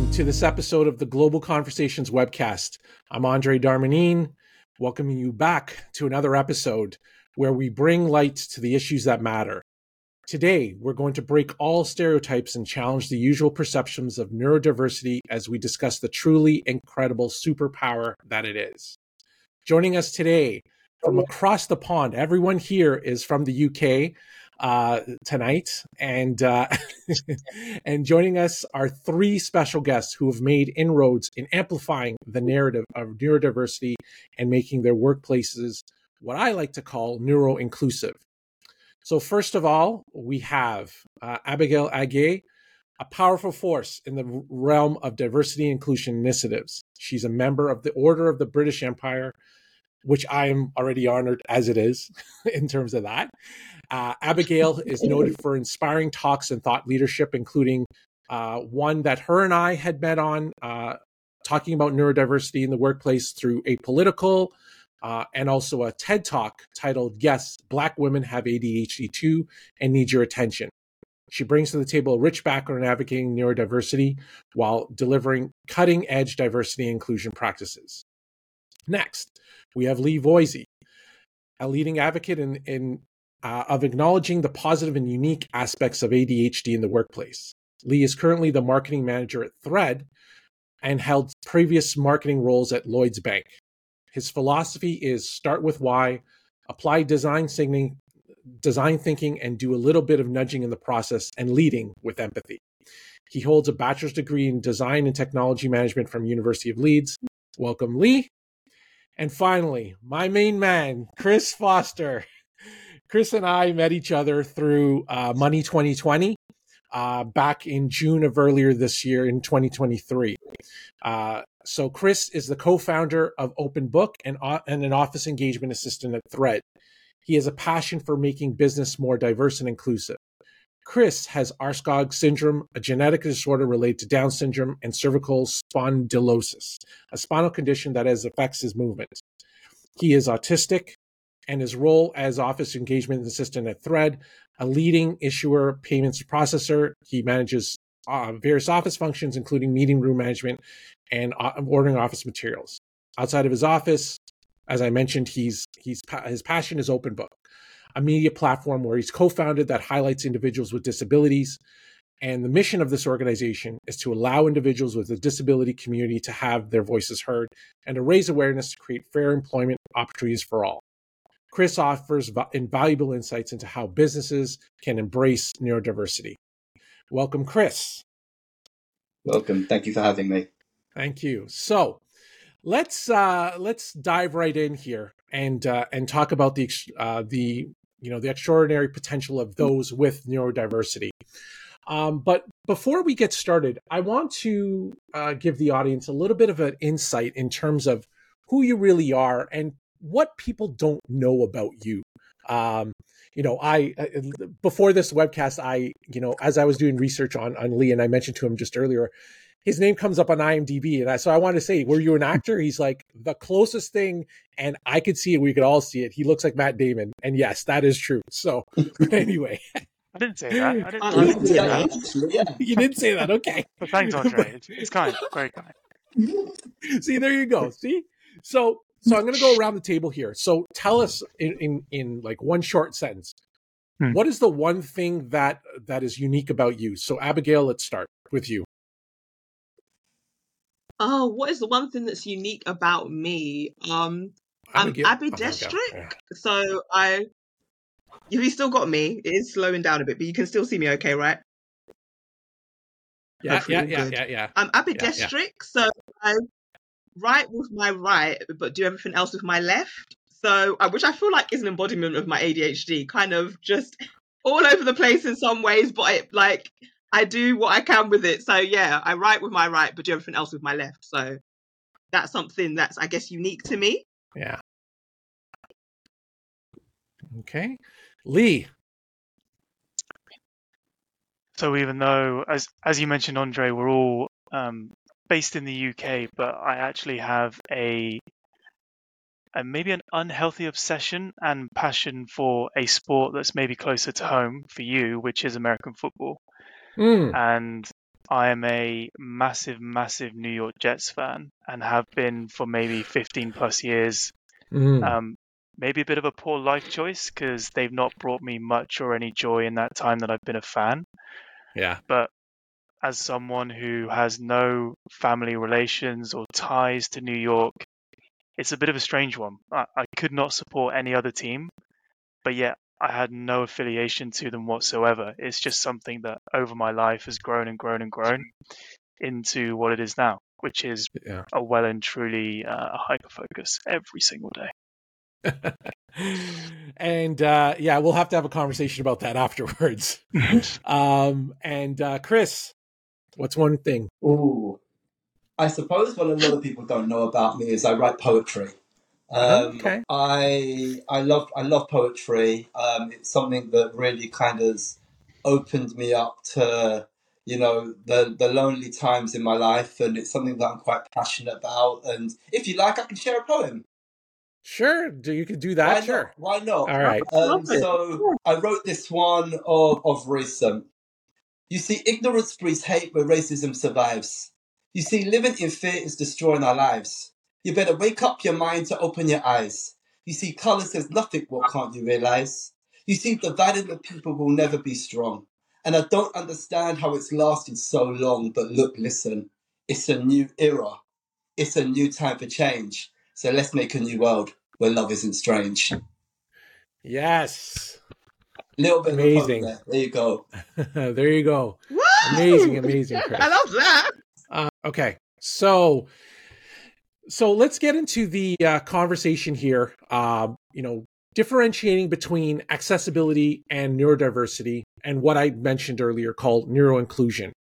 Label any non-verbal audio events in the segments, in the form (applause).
welcome to this episode of the Global Conversations webcast. I'm Andre Darmanin, welcoming you back to another episode where we bring light to the issues that matter. Today, we're going to break all stereotypes and challenge the usual perceptions of neurodiversity as we discuss the truly incredible superpower that it is. Joining us today from across the pond, everyone here is from the UK uh, tonight, and uh, (laughs) and joining us are three special guests who have made inroads in amplifying the narrative of neurodiversity and making their workplaces what I like to call neuro inclusive. So, first of all, we have uh, Abigail Agyei, a powerful force in the realm of diversity inclusion initiatives. She's a member of the Order of the British Empire, which I am already honored as it is (laughs) in terms of that. Uh, Abigail (laughs) is noted for inspiring talks and thought leadership, including uh, one that her and I had met on, uh, talking about neurodiversity in the workplace through Apolitical, uh, and also a TED talk titled Yes, Black Women Have ADHD Too and Need Your Attention. She brings to the table a rich background in advocating neurodiversity while delivering cutting edge diversity and inclusion practices. Next, we have Lee Voisey, a leading advocate in, in uh, of acknowledging the positive and unique aspects of ADHD in the workplace. Lee is currently the marketing manager at Thredd and held previous marketing roles at Lloyds Bank. His philosophy is start with why, apply design thinking, design thinking, and do a little bit of nudging in the process and leading with empathy. He holds a bachelor's degree in design and technology management from University of Leeds. Welcome, Lee. And finally, my main man, Chris Foster. Chris and I met each other through uh, Money 2020 uh, back in June of earlier this year in 2023. Uh, so Chris is the co-founder of Open Book and, uh, and an office engagement assistant at Thredd. He has a passion for making business more diverse and inclusive. Chris has Aarskog syndrome, a genetic disorder related to Down syndrome and cervical spondylosis, a spinal condition that has affects his movement. He is autistic, and his role as office engagement assistant at Thredd, a leading issuer payments processor. He manages uh, various office functions, including meeting room management and uh, ordering office materials. Outside of his office, as I mentioned, he's he's his passion is Open Book, a media platform where he's co-founded that highlights individuals with disabilities. And the mission of this organization is to allow individuals with the disability community to have their voices heard and to raise awareness to create fair employment opportunities for all. Chris offers invaluable insights into how businesses can embrace neurodiversity. Welcome, Chris. Welcome. Thank you for having me. Thank you. So, let's uh, let's dive right in here and uh, and talk about the uh, the you know the extraordinary potential of those with neurodiversity. Um, but before we get started, I want to uh, give the audience a little bit of an insight in terms of who you really are and what people don't know about you. Um, you know, I uh, before this webcast, I you know, as I was doing research on on Lee, and I mentioned to him just earlier, his name comes up on IMDb, and I, so I wanted to say, were you an actor? He's like the closest thing, and I could see it. We could all see it. He looks like Matt Damon, and yes, that is true. So (laughs) anyway. I didn't say that. I didn't, I didn't say that. Yeah. (laughs) You didn't say that. Okay. But thanks, (laughs) Andre. It's, it's kind. Very kind. See, there you go. See? So so I'm going to go around the table here. So tell us in in, in like one short sentence, hmm. what is the one thing that that is unique about you? So Abigail, let's start with you. Oh, what is the one thing that's unique about me? Um, Abigail. I'm ambidextric, oh so I. You've still got me. It is slowing down a bit, but you can still see me okay, right? Yeah, yeah, yeah, yeah, yeah, I'm ambidextric, yeah, yeah. so I write with my right, but do everything else with my left. So, uh, which I feel like is an embodiment of my ADHD, kind of just all over the place in some ways, but it, like I do what I can with it. So yeah, I write with my right, but do everything else with my left. So that's something that's I guess unique to me. Yeah. Okay, Lee. So even though, as as you mentioned, Andre, we're all um, based in the UK, but I actually have a, a maybe an unhealthy obsession and passion for a sport that's maybe closer to home for you, which is American football. Mm. And I am a massive, massive New York Jets fan and have been for maybe 15 plus years. Mm. Um, maybe a bit of a poor life choice because they've not brought me much or any joy in that time that I've been a fan. yeah. But as someone who has no family relations or ties to New York, it's a bit of a strange one. I, I could not support any other team, but yet I had no affiliation to them whatsoever. It's just something that over my life has grown and grown and grown into what it is now, which is Yeah. a well and truly uh, hyper focus every single day. (laughs) and uh, yeah, we'll have to have a conversation about that (laughs) afterwards. (laughs) um, and uh, Chris, what's one thing? Ooh. I suppose what a lot of people don't know about me is I write poetry. Um, Okay. I I love I love poetry. Um, it's something that really kind of opened me up to you know the the lonely times in my life, and it's something that I'm quite passionate about. And if you like, I can share a poem. Sure, do you could do Why that? not? Sure. Why not? All right. Um, Love it. so I wrote this one of, of recent. You see, ignorance breeds hate where racism survives. You see, living in fear is destroying our lives. You better wake up your mind to open your eyes. You see, color says nothing, what can't you realize? You see, dividing the people will never be strong. And I don't understand how it's lasted so long, but look, listen, it's a new era. It's a new time for change. So let's make a new world where love isn't strange. Yes. Little bit Amazing. of there. There you go. (laughs) there you go. Woo! Amazing, amazing, Chris. (laughs) I love that. Uh, okay, so so let's get into the uh, conversation here. Um, you know, differentiating between accessibility and neurodiversity, and what I mentioned earlier called neuroinclusion.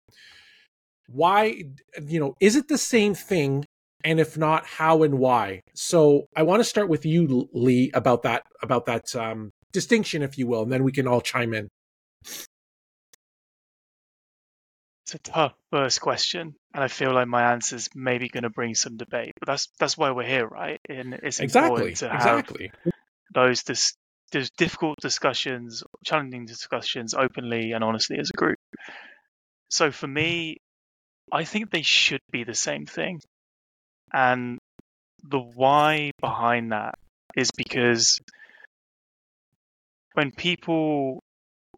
Why, you know, is it the same thing? And if not, how and why? So I want to start with you, Lee, about that about that um, distinction, if you will, and then we can all chime in. It's a tough first question, and I feel like my answer's maybe going to bring some debate. But that's that's why we're here, right? And it's Exactly, important to have exactly. those dis- those difficult discussions, challenging discussions, openly and honestly as a group. So for me, I think they should be the same thing, and the why behind that is because when people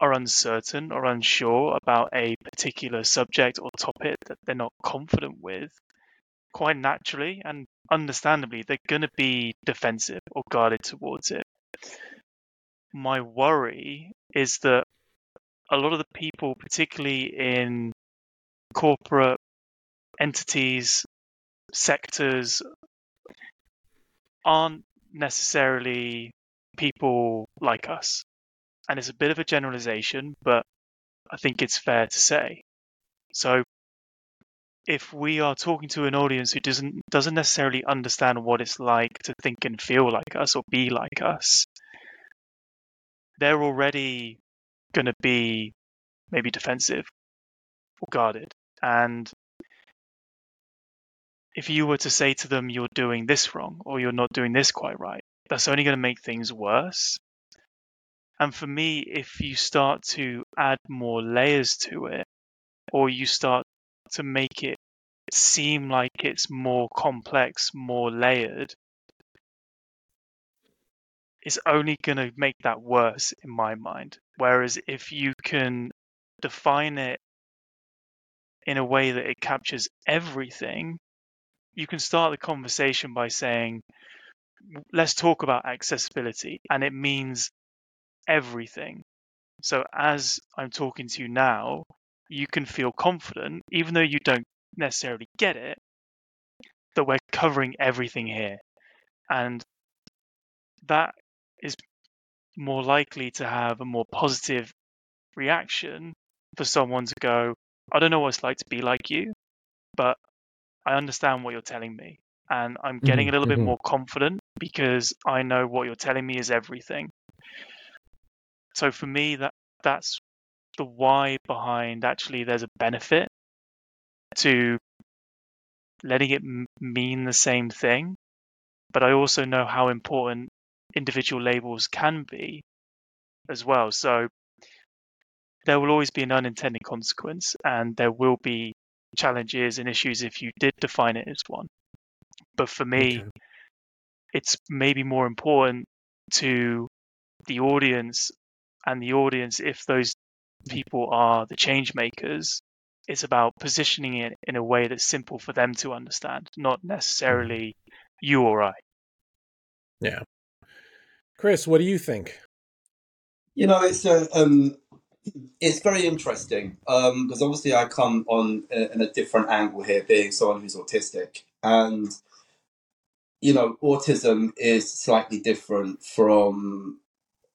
are uncertain or unsure about a particular subject or topic that they're not confident with, quite naturally and understandably, they're going to be defensive or guarded towards it. My worry is that a lot of the people, particularly in corporate entities, sectors, aren't necessarily people like us. And it's a bit of a generalization, but I think it's fair to say. So if we are talking to an audience who doesn't doesn't necessarily understand what it's like to think and feel like us or be like us, they're already going to be maybe defensive or guarded. And if you were to say to them, you're doing this wrong or you're not doing this quite right, that's only going to make things worse. And for me, if you start to add more layers to it, or you start to make it seem like it's more complex, more layered, it's only going to make that worse in my mind. Whereas if you can define it in a way that it captures everything, you can start the conversation by saying, let's talk about accessibility. And it means everything. So as I'm talking to you now, you can feel confident, even though you don't necessarily get it, that we're covering everything here. And that is more likely to have a more positive reaction for someone to go, I don't know what it's like to be like you, but I understand what you're telling me. And I'm getting Mhm, a little bit mhm. more confident because I know what you're telling me is everything. So for me, that that's the why behind actually there's a benefit to letting it m- mean the same thing. But I also know how important individual labels can be as well. So there will always be an unintended consequence and there will be challenges and issues if you did define it as one. But for me, okay. it's maybe more important to the audience and the audience if those people are the change makers it's about positioning it in a way that's simple for them to understand not necessarily you or i. Yeah. Chris what do you think? You know it's a um it's very interesting because um, obviously I come on a, in a different angle here, being someone who's autistic, and you know, autism is slightly different from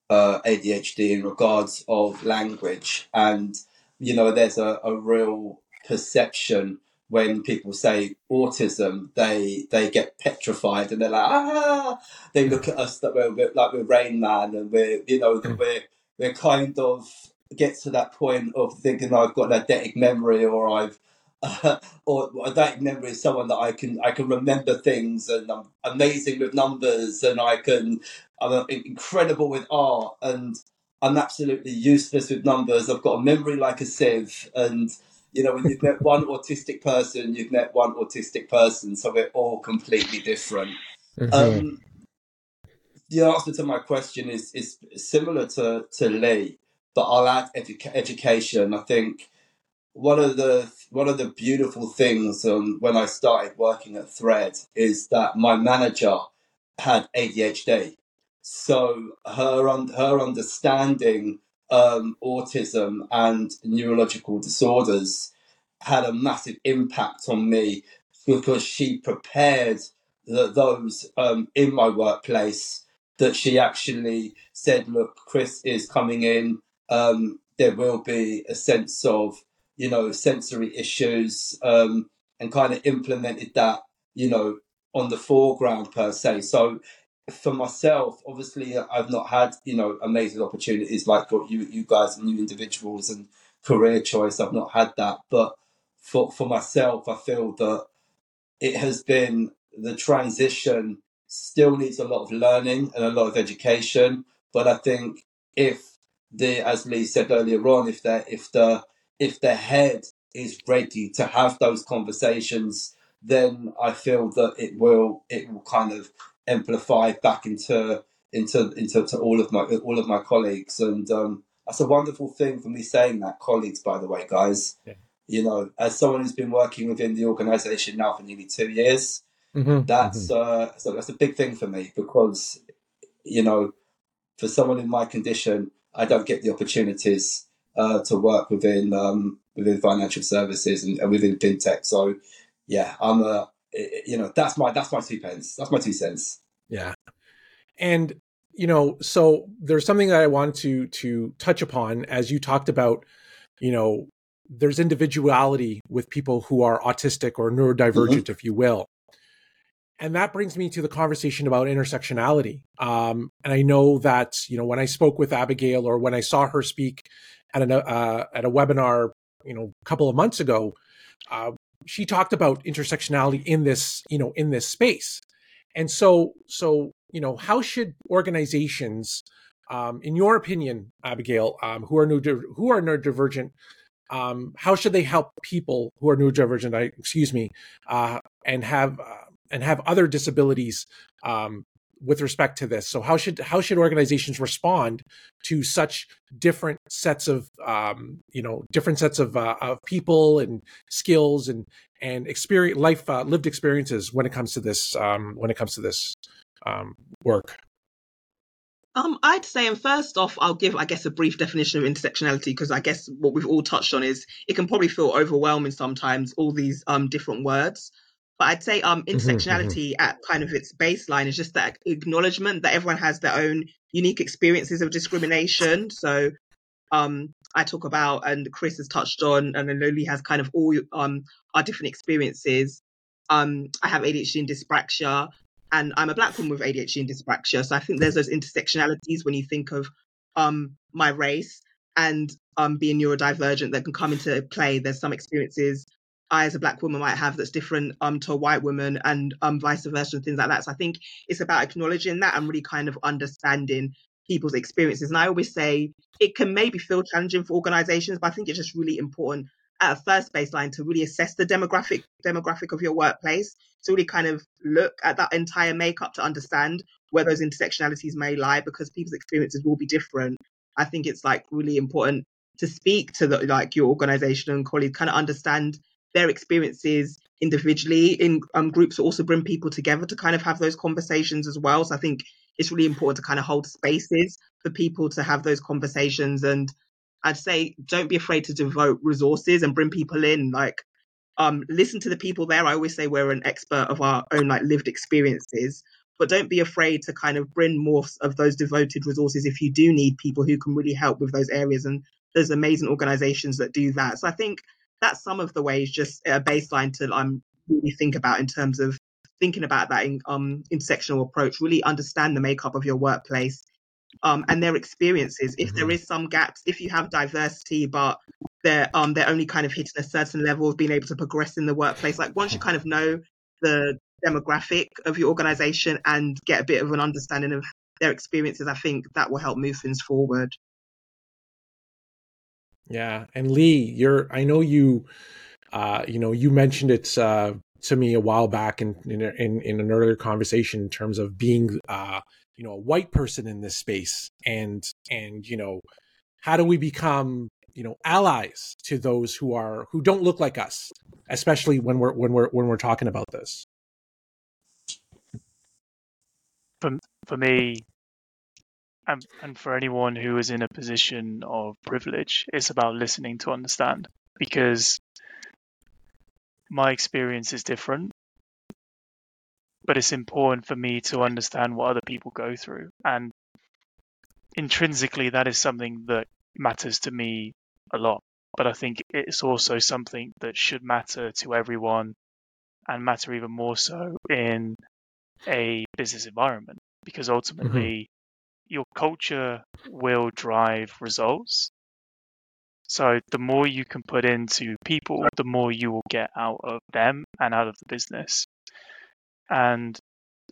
uh, ADHD in regards of language, and you know, there's a, a real perception when people say autism, they they get petrified and they're like ah. They look at us that we're, we're like we're Rain Man and we're you know hmm. we're we're kind of get to that point of thinking I've got an eidetic memory or I've (laughs) uh, or that memory is someone that I can I can remember things and I'm amazing with numbers and I can I'm incredible with art and I'm absolutely useless with numbers. I've got a memory like a sieve and you know when you've met (laughs) one autistic person you've met one autistic person so we're all completely different. Mm-hmm. Um, the answer to my question is is similar to to Lee, but I'll add edu- education. I think one of the one of the beautiful things um, when I started working at Thredd is that my manager had ADHD, so her un- her understanding um, autism and neurological disorders had a massive impact on me because she prepared the, those um, in my workplace that she actually said, "Look, Chris is coming in. Um, there will be a sense of you know, sensory issues, um, and kind of implemented that, you know, on the foreground per se. So for myself, obviously, I've not had, you know, amazing opportunities like what you, you guys, and new individuals and career choice. I've not had that. But for, for myself, I feel that it has been the transition still needs a lot of learning and a lot of education. But I think if the, as Lee said earlier on, if that, if the, if the head is ready to have those conversations, then I feel that it will it will kind of amplify back into into into to all of my all of my colleagues, and um, that's a wonderful thing for me saying that colleagues. By the way, guys, yeah. you know, as someone who's been working within the organisation now for nearly two years, mm-hmm. that's mm-hmm. Uh, so that's a big thing for me because you know, for someone in my condition, I don't get the opportunities uh, to work within um, within financial services and, and, within fintech. So yeah, I'm a you know that's my that's my two pence. That's my two cents. Yeah, and you know so there's something that I want to to touch upon as you talked about. You know, there's individuality with people who are autistic or neurodivergent, mm-hmm. if you will. And that brings me to the conversation about intersectionality. Um, and I know that, you know, when I spoke with Abigail or when I saw her speak at an uh, at a webinar, you know, a couple of months ago, uh, she talked about intersectionality in this, you know, in this space. And so, so you know, how should organizations, um, in your opinion, Abigail, um, who are neuro- who are neurodivergent, um, how should they help people who are neurodivergent? Excuse me, uh, and have uh, and have other disabilities um, with respect to this. So how should how should organizations respond to such different sets of um, you know different sets of uh, of people and skills and and experience life uh, lived experiences when it comes to this um, when it comes to this um, work. Um, I'd say, and first off, I'll give, I guess, a brief definition of intersectionality because I guess what we've all touched on is it can probably feel overwhelming sometimes, all these um different words. But I'd say um, mm-hmm, intersectionality mm-hmm. at kind of its baseline is just that acknowledgement that everyone has their own unique experiences of discrimination. So um, I talk about, and Chris has touched on, and then Loli has kind of all um, our different experiences. Um, I have ADHD and dyspraxia, and I'm a black woman with ADHD and dyspraxia. So I think there's those intersectionalities when you think of um, my race and um, being neurodivergent that can come into play. There's some experiences I as a black woman might have that's different um to a white woman and um vice versa and things like that. So I think it's about acknowledging that and really kind of understanding people's experiences. And I always say it can maybe feel challenging for organizations, but I think it's just really important at a first baseline to really assess the demographic demographic of your workplace to really kind of look at that entire makeup to understand where those intersectionalities may lie because people's experiences will be different i think it's like really important to speak to the, like your organization and colleagues kind of understand their experiences individually in um, groups also bring people together to kind of have those conversations as well so i think it's really important to kind of hold spaces for people to have those conversations and I'd say don't be afraid to devote resources and bring people in. Like, um, listen to the people there. I always say we're an expert of our own like lived experiences, but don't be afraid to kind of bring more of those devoted resources if you do need people who can really help with those areas. And there's amazing organizations that do that. So I think that's some of the ways, just a baseline to um really think about in terms of thinking about that in, um intersectional approach. Really understand the makeup of your workplace um, and their experiences. If mm-hmm. there is some gaps, if you have diversity, but they're um, they're only kind of hitting a certain level of being able to progress in the workplace. Like once you kind of know the demographic of your organization and get a bit of an understanding of their experiences, I think that will help move things forward. Yeah, and Lee, you're I know you uh, you know you mentioned it uh, to me a while back in in in, in an earlier conversation in terms of being uh, you know a white person in this space and and you know how do we become you know allies to those who are who don't look like us especially when we're when we're when we're talking about this? For, for me and, and for anyone who is in a position of privilege it's about listening to understand because my experience is different but it's important for me to understand what other people go through. And intrinsically, that is something that matters to me a lot. But I think it's also something that should matter to everyone and matter even more so in a business environment because ultimately mm-hmm. Your culture will drive results. So the more you can put into people, the more you will get out of them and out of the business. And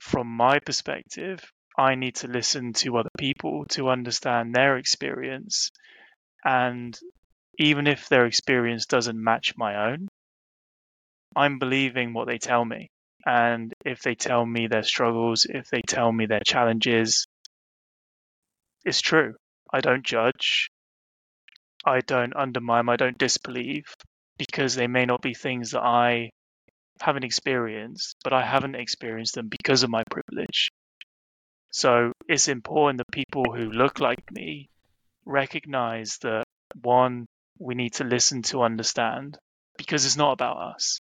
from my perspective, I need to listen to other people to understand their experience. And even if their experience doesn't match my own, I'm believing what they tell me. And if they tell me their struggles, if they tell me their challenges, it's true. I don't judge. I don't undermine, I don't disbelieve because they may not be things that I haven't experienced, but I haven't experienced them because of my privilege. So it's important that people who look like me recognize that one, we need to listen to understand because it's not about us.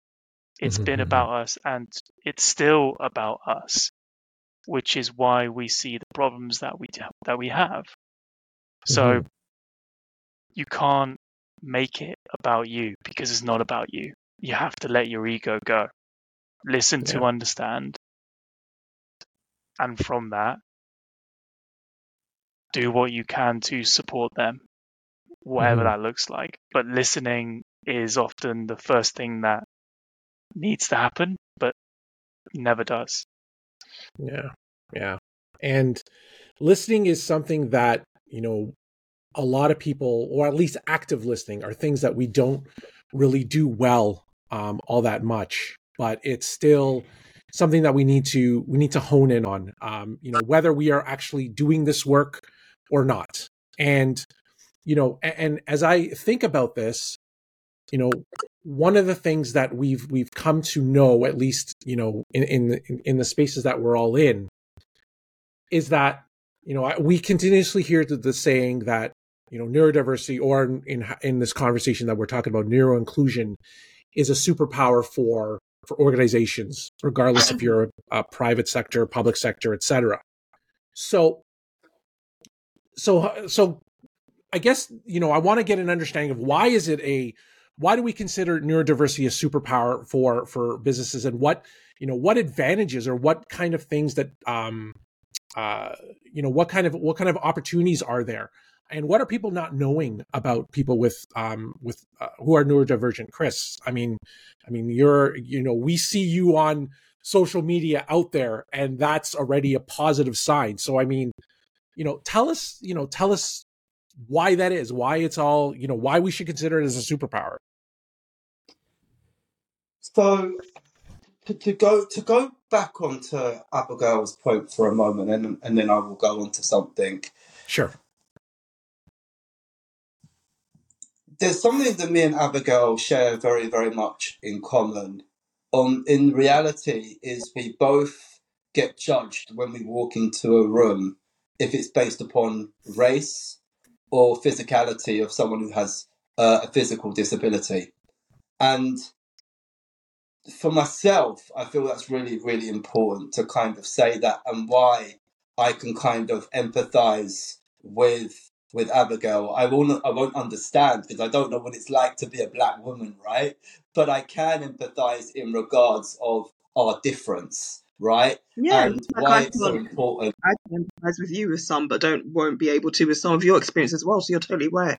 It's mm-hmm. been about us and it's still about us, which is why we see the problems that we that we have. So mm-hmm. you can't make it about you because it's not about you you have to let your ego go. Listen yeah. to understand. And from that, do what you can to support them, whatever mm. that looks like. But listening is often the first thing that needs to happen, but never does. Yeah. Yeah. And listening is something that, you know, a lot of people, or at least active listening, are things that we don't really do well um, all that much, but it's still something that we need to we need to hone in on. Um, you know, whether we are actually doing this work or not. And you know, and, and as I think about this, you know, one of the things that we've we've come to know, at least you know, in in the, in the spaces that we're all in, is that you know we continuously hear the, the saying that you know neurodiversity or in in this conversation that we're talking about neuro inclusion is a superpower for for organizations, regardless if you're a, a private sector, public sector, etc. So, so, so, I guess you know I want to get an understanding of why is it a why do we consider neurodiversity a superpower for for businesses? And what you know what advantages or what kind of things that um uh you know what kind of what kind of opportunities are there? And what are people not knowing about people with um with uh, who are neurodivergent? Chris i mean i mean you're you know we see you on social media out there and that's already a positive sign. So i mean you know tell us you know tell us why that is why it's all you know why we should consider it as a superpower So to, to go to go back onto Abigail's point for a moment, and and then I will go on to something. Sure. There's something that me and Abigail share very very much in common. On in reality, is we both get judged when we walk into a room if it's based upon race or physicality of someone who has uh, a physical disability, and for myself, I feel that's really, really important to kind of say that and why I can kind of empathize with with Abigail. I won't I won't understand because I don't know what it's like to be a black woman, right? But I can empathize in regards of our difference, right? Yeah, And like why I it's so important. I can empathize with you with some, but don't won't be able to with some of your experience as well. So you're totally right.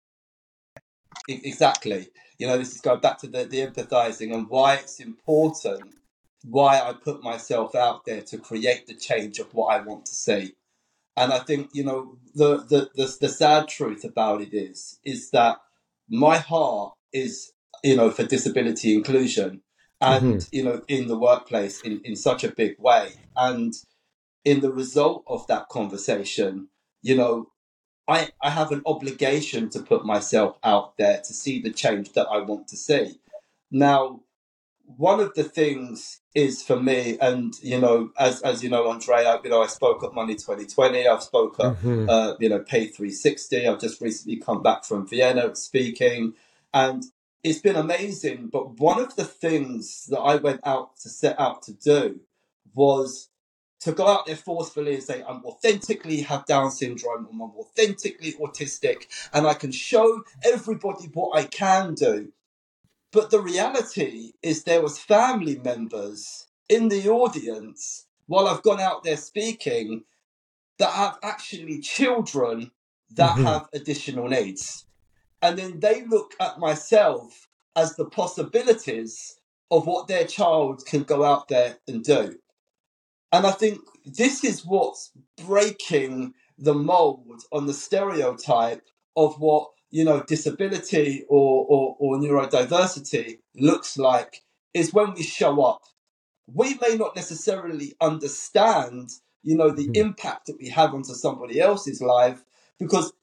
Exactly. You know, this is going back to the, the empathizing and why it's important, why I put myself out there to create the change of what I want to see. And I think, you know, the, the, the, the sad truth about it is, is that my heart is, you know, for disability inclusion and, you know, in the workplace in, in such a big way. And in the result of that conversation, you know, I, I have an obligation to put myself out there to see the change that I want to see. Now, one of the things is for me, and you know, as as you know, Andrea, you know, I spoke at Money 2020, I've spoke at hmm uh, you know, Pay 360, I've just recently come back from Vienna speaking, and it's been amazing. But one of the things that I went out to set out to do was to go out there forcefully and say, I'm authentically have Down syndrome, I'm authentically autistic, and I can show everybody what I can do. But the reality is there was family members in the audience while I've gone out there speaking that have actually children that hmm have additional needs. And then they look at myself as the possibilities of what their child can go out there and do. And I think this is what's breaking the mold on the stereotype of what you know disability or, or, or neurodiversity looks like is when we show up. We may not necessarily understand, you know, the hmm impact that we have onto somebody else's life because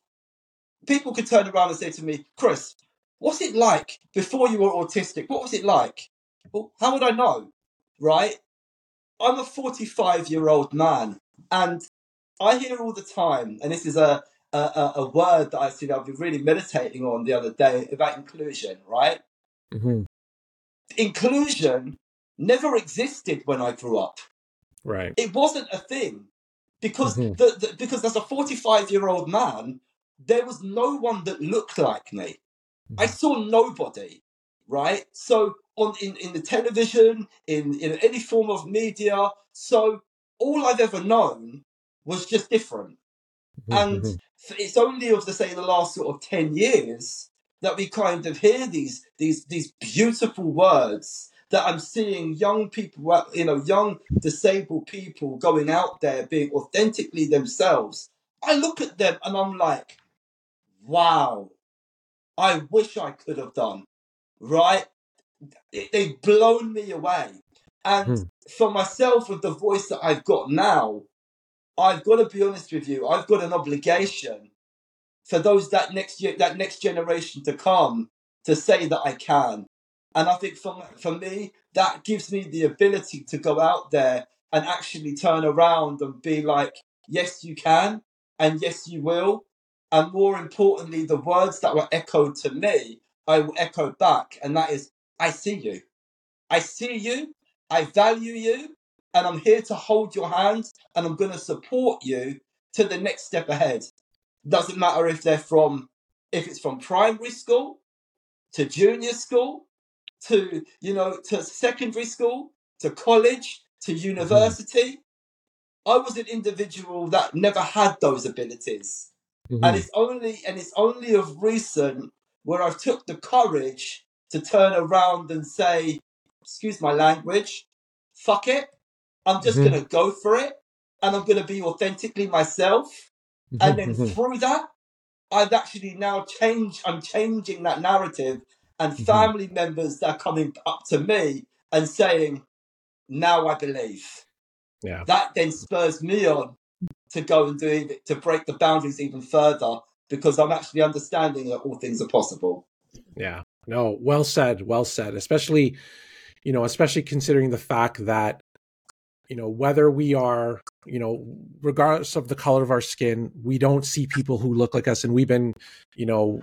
people could turn around and say to me, Chris, what's it like before you were autistic? What was it like? Well, how would I know? Right? I'm a 45 year old man, and I hear all the time, and this is a a, a word that I see that I've been really meditating on the other day about inclusion. Right? hmm Inclusion never existed when I grew up. Right. It wasn't a thing because hmm the, the because as a 45 year old man, there was no one that looked like me. I hmm saw nobody, right? So on in, in the television, in, in any form of media, so all I've ever known was just different. And hmm f- it's only of the say the last sort of ten years that we kind of hear these these these beautiful words that I'm seeing young people, you know, young disabled people going out there being authentically themselves. I look at them and I'm like, wow, I wish I could have done, right? They've blown me away. And hmm for myself, with the voice that I've got now, I've got to be honest with you. I've got an obligation for those that next year, that next generation to come, to say that I can. And I think for for me, that gives me the ability to go out there and actually turn around and be like, yes, you can, and yes, you will. And more importantly, the words that were echoed to me, I will echo back, and that is, I see you. I see you, I value you, and I'm here to hold your hand and I'm going to support you to the next step ahead. Doesn't matter if they're from, if it's from primary school to junior school to, you know, to secondary school to college to hmm university. I was an individual that never had those abilities. And hmm it's only, and it's only of recent where I've took the courage to turn around and say, excuse my language, fuck it. I'm just hmm going to go for it and I'm going to be authentically myself. And then hmm through that, I've actually now changed, I'm changing that narrative and hmm family members that are coming up to me and saying, now I believe. Yeah. That then spurs me on to go and do it, to break the boundaries even further because I'm actually understanding that all things are possible. Yeah. No, well said. Well said. Especially, you know, especially considering the fact that, you know, whether we are, you know, regardless of the color of our skin, we don't see people who look like us, and we've been, you know,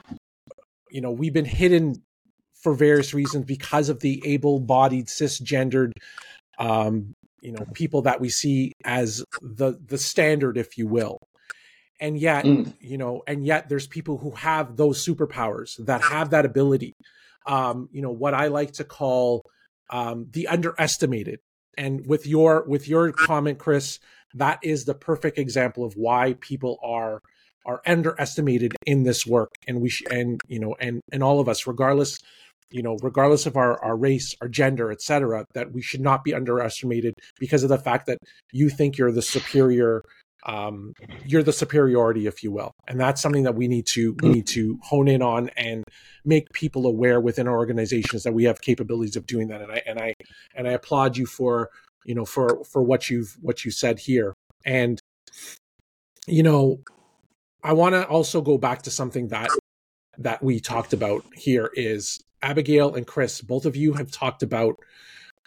you know, we've been hidden for various reasons because of the able-bodied, cisgendered, um, you know, people that we see as the the standard, if you will. And yet mm. you know and yet there's people who have those superpowers that have that ability. Um you know what i like to call um the underestimated. And with your with your comment chris that is the perfect example of why people are are underestimated in this work. And we sh- and you know and and all of us regardless you know regardless of our our race our gender et cetera, that we should not be underestimated because of the fact that you think you're the superior um, you're the superiority, if you will, and that's something that we need to we need to hone in on and make people aware within our organizations that we have capabilities of doing that. And I and I and I applaud you for you know for for what you've what you said here. And you know, I want to also go back to something that that we talked about here is Abigail and Chris. Both of you have talked about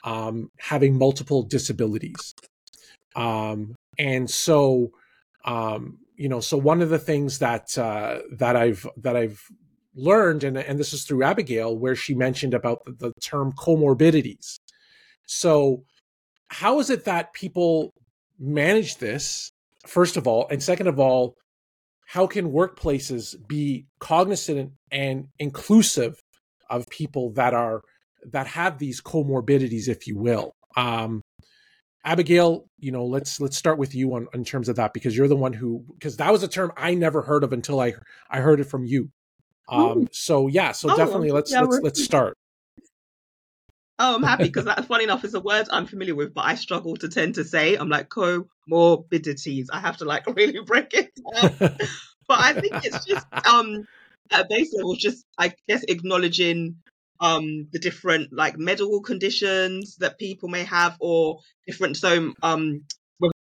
um, having multiple disabilities. Um, and so um, you know so one of the things that uh, that i've that i've learned and, and this is through abigail where she mentioned about the, the term comorbidities so how is it that people manage this first of all and second of all how can workplaces be cognizant and inclusive of people that are that have these comorbidities if you will um, Abigail, you know, let's let's start with you on in terms of that because you're the one who because that was a term I never heard of until I I heard it from you. Um, so yeah, so oh, definitely let's yeah, let's let's start. Oh, I'm happy (laughs) because that's funny enough. It's a word I'm familiar with, but I struggle to tend to say. I'm like comorbidities. I have to like (laughs) really break it down. (laughs) but I think it's just um at base level, just I guess acknowledging um the different like medical conditions that people may have or different so um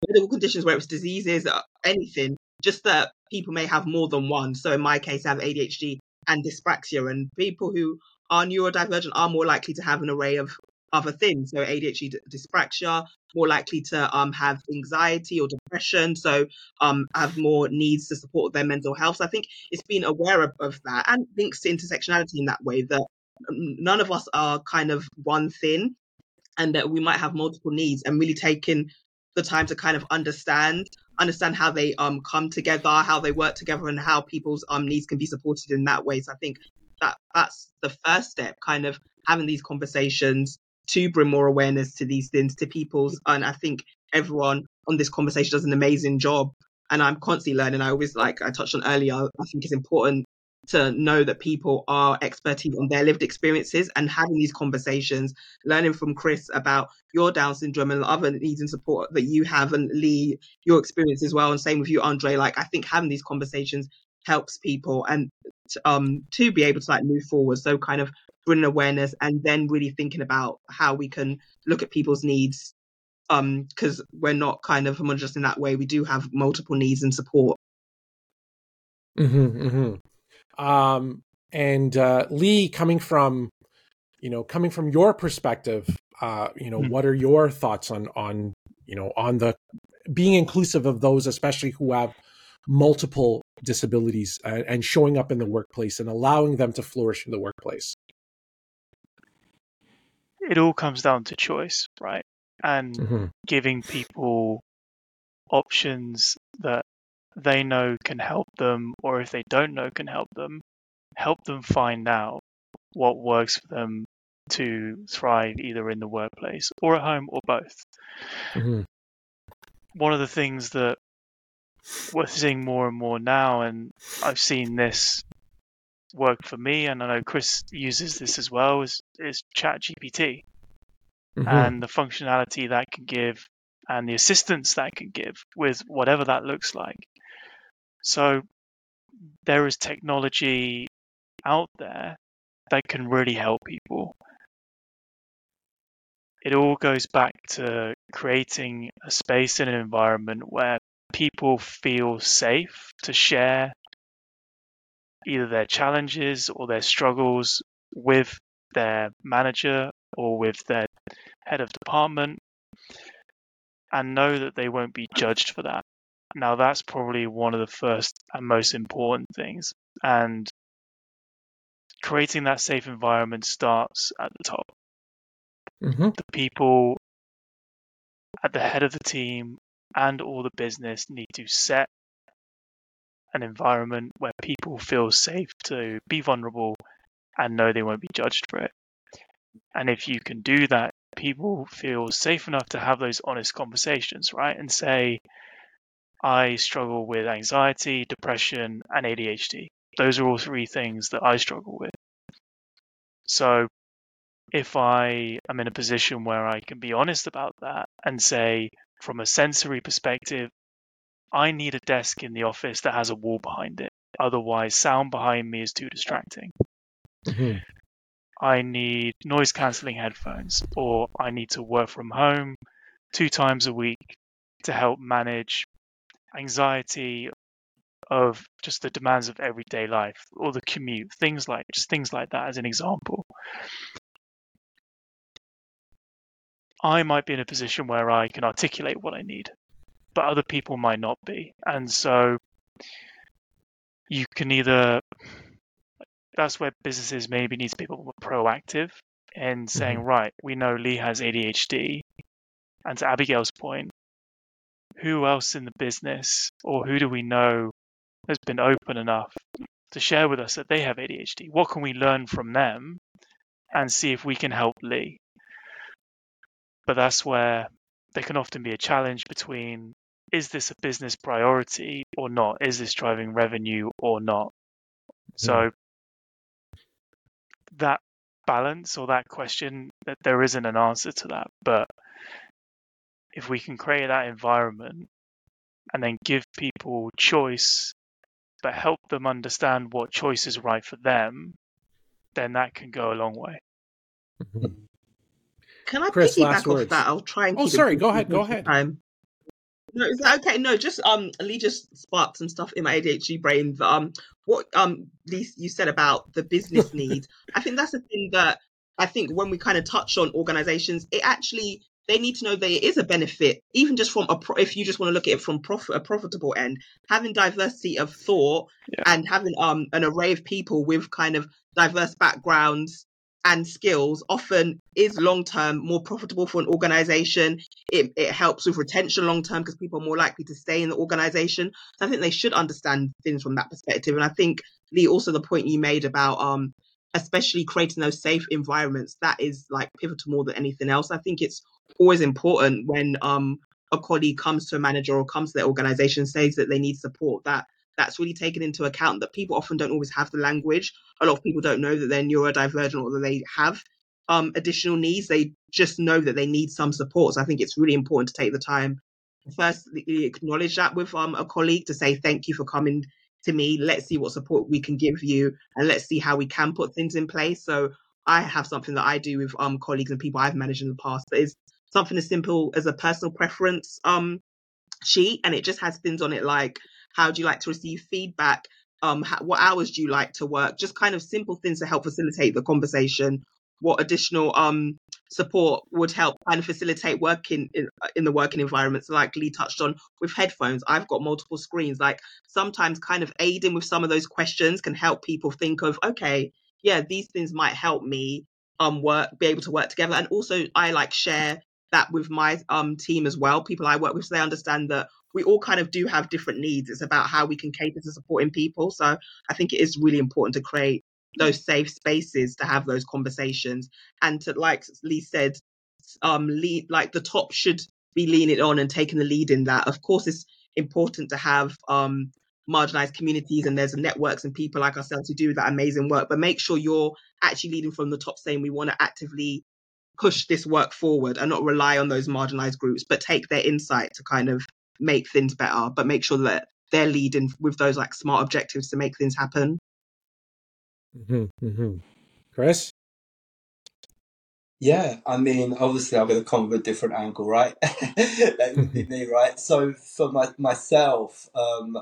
medical conditions where it's diseases or anything just that people may have more than one so in my case i have adhd and dyspraxia and people who are neurodivergent are more likely to have an array of other things. So adhd dyspraxia more likely to um have anxiety or depression so um have more needs to support their mental health. So i think it's being aware of, of that and links to intersectionality in that way that none of us are kind of one thing and that we might have multiple needs and really taking the time to kind of understand understand how they um come together how they work together and how people's um needs can be supported in that way. So i think that that's the first step kind of having these conversations to bring more awareness to these things to people's and i think everyone on this conversation does an amazing job and i'm constantly learning i always like i touched on earlier i think it's important to know that people are expertise on their lived experiences and having these conversations, learning from Chris about your Down syndrome and other needs and support that you have, and Lee, your experience as well, and same with you, Andre. Like I think having these conversations helps people and um to be able to like move forward. So kind of bringing awareness and then really thinking about how we can look at people's needs um because we're not kind of homogenous in that way we do have multiple needs and support mm-hmm, mm-hmm. Um, and uh, Lee, coming from, you know, coming from your perspective, uh, you know, mm-hmm. what are your thoughts on on you know on the being inclusive of those, especially who have multiple disabilities uh, and showing up in the workplace and allowing them to flourish in the workplace? It all comes down to choice, right? And mm-hmm. giving people options that they know can help them, or if they don't know can help them, help them find out what works for them to thrive either in the workplace or at home or both. Mm-hmm. One of the things that we're seeing more and more now, and I've seen this work for me, and I know Chris uses this as well, is, is ChatGPT mm-hmm. and the functionality that can give and the assistance that can give with whatever that looks like. So there is technology out there that can really help people. it all goes back to creating a space and an environment where people feel safe to share either their challenges or their struggles with their manager or with their head of department and know that they won't be judged for that. Now, that's probably one of the first and most important things. And creating that safe environment starts at the top. Mm-hmm. The people at the head of the team and all the business need to set an environment where people feel safe to be vulnerable and know they won't be judged for it. And if you can do that, people feel safe enough to have those honest conversations, right? And say, I struggle with anxiety, depression, and ADHD. Those are all three things that I struggle with. So if I am in a position where I can be honest about that and say, from a sensory perspective, I need a desk in the office that has a wall behind it. Otherwise, sound behind me is too distracting. Mm-hmm. I need noise cancelling headphones, or I need to work from home two times a week to help manage anxiety of just the demands of everyday life or the commute, things like just things like that as an example. I might be in a position where I can articulate what I need, but other people might not be. And so you can either that's where businesses maybe need to be more proactive in saying, Mhm. right, we know Lee has ADHD. And to Abigail's point, who else in the business or who do we know has been open enough to share with us that they have ADHD? What can we learn from them and see if we can help Lee? But that's where there can often be a challenge between is this a business priority or not? Is this driving revenue or not? So that balance or that question that there isn't an answer to that but if we can create that environment and then give people choice but help them understand what choice is right for them then that can go a long way Mhm. Can I Chris, piggyback off words. that? I'll try and Oh, keep it sorry, go ahead, go ahead. Time. No, is that okay? No, just um, Lee just sparked some stuff in my ADHD brain. But, um, what um, Lee, you said about the business (laughs) need. I think that's the thing that I think when we kind of touch on organizations, it actually they need to know that it is a benefit, even just from a pro- if you just want to look at it from profit a profitable end, having diversity of thought Yeah. and having um an array of people with kind of diverse backgrounds and skills often is long term more profitable for an organization. It, it helps with retention long term because people are more likely to stay in the organization. So I think they should understand things from that perspective. And I think Lee, also the point you made about um especially creating those safe environments that is like pivotal more than anything else. I think it's always important when um a colleague comes to a manager or comes to their organization says that they need support that that's really taken into account that people often don't always have the language a lot of people don't know that they're neurodivergent or that they have um, additional needs. They just know that they need some support. So I think it's really important to take the time to firstly acknowledge that with um, a colleague to say thank you for coming to me. Let's see what support we can give you, and let's see how we can put things in place. So I have something that I do with um, colleagues and people I've managed in the past that is something as simple as a personal preference um, sheet, and it just has things on it like how do you like to receive feedback? Um how, what hours do you like to work? Just kind of simple things to help facilitate the conversation. What additional um support would help kind of facilitate working in, in the working environment? So like lee touched on with headphones i've got multiple screens. Like sometimes kind of aiding with some of those questions can help people think of okay yeah these things might help me um work be able to work together. And also i like share that with my um team as well people i work with so they understand that we all kind of do have different needs. It's about how we can cater to supporting people. So I think it is really important to create those safe spaces to have those conversations and to, like Lee said, um, lead like the top should be leaning on and taking the lead in that. Of course, it's important to have um marginalized communities and there's networks and people like ourselves who do that amazing work, but make sure you're actually leading from the top, saying we want to actively push this work forward and not rely on those marginalized groups, but take their insight to kind of make things better, but make sure that they're leading with those like smart objectives to make things happen. Mm-hmm, mm-hmm. Chris? Yeah, I mean, obviously, I'm going to come with a different angle, right? that would be me, right? So, for my, myself, um,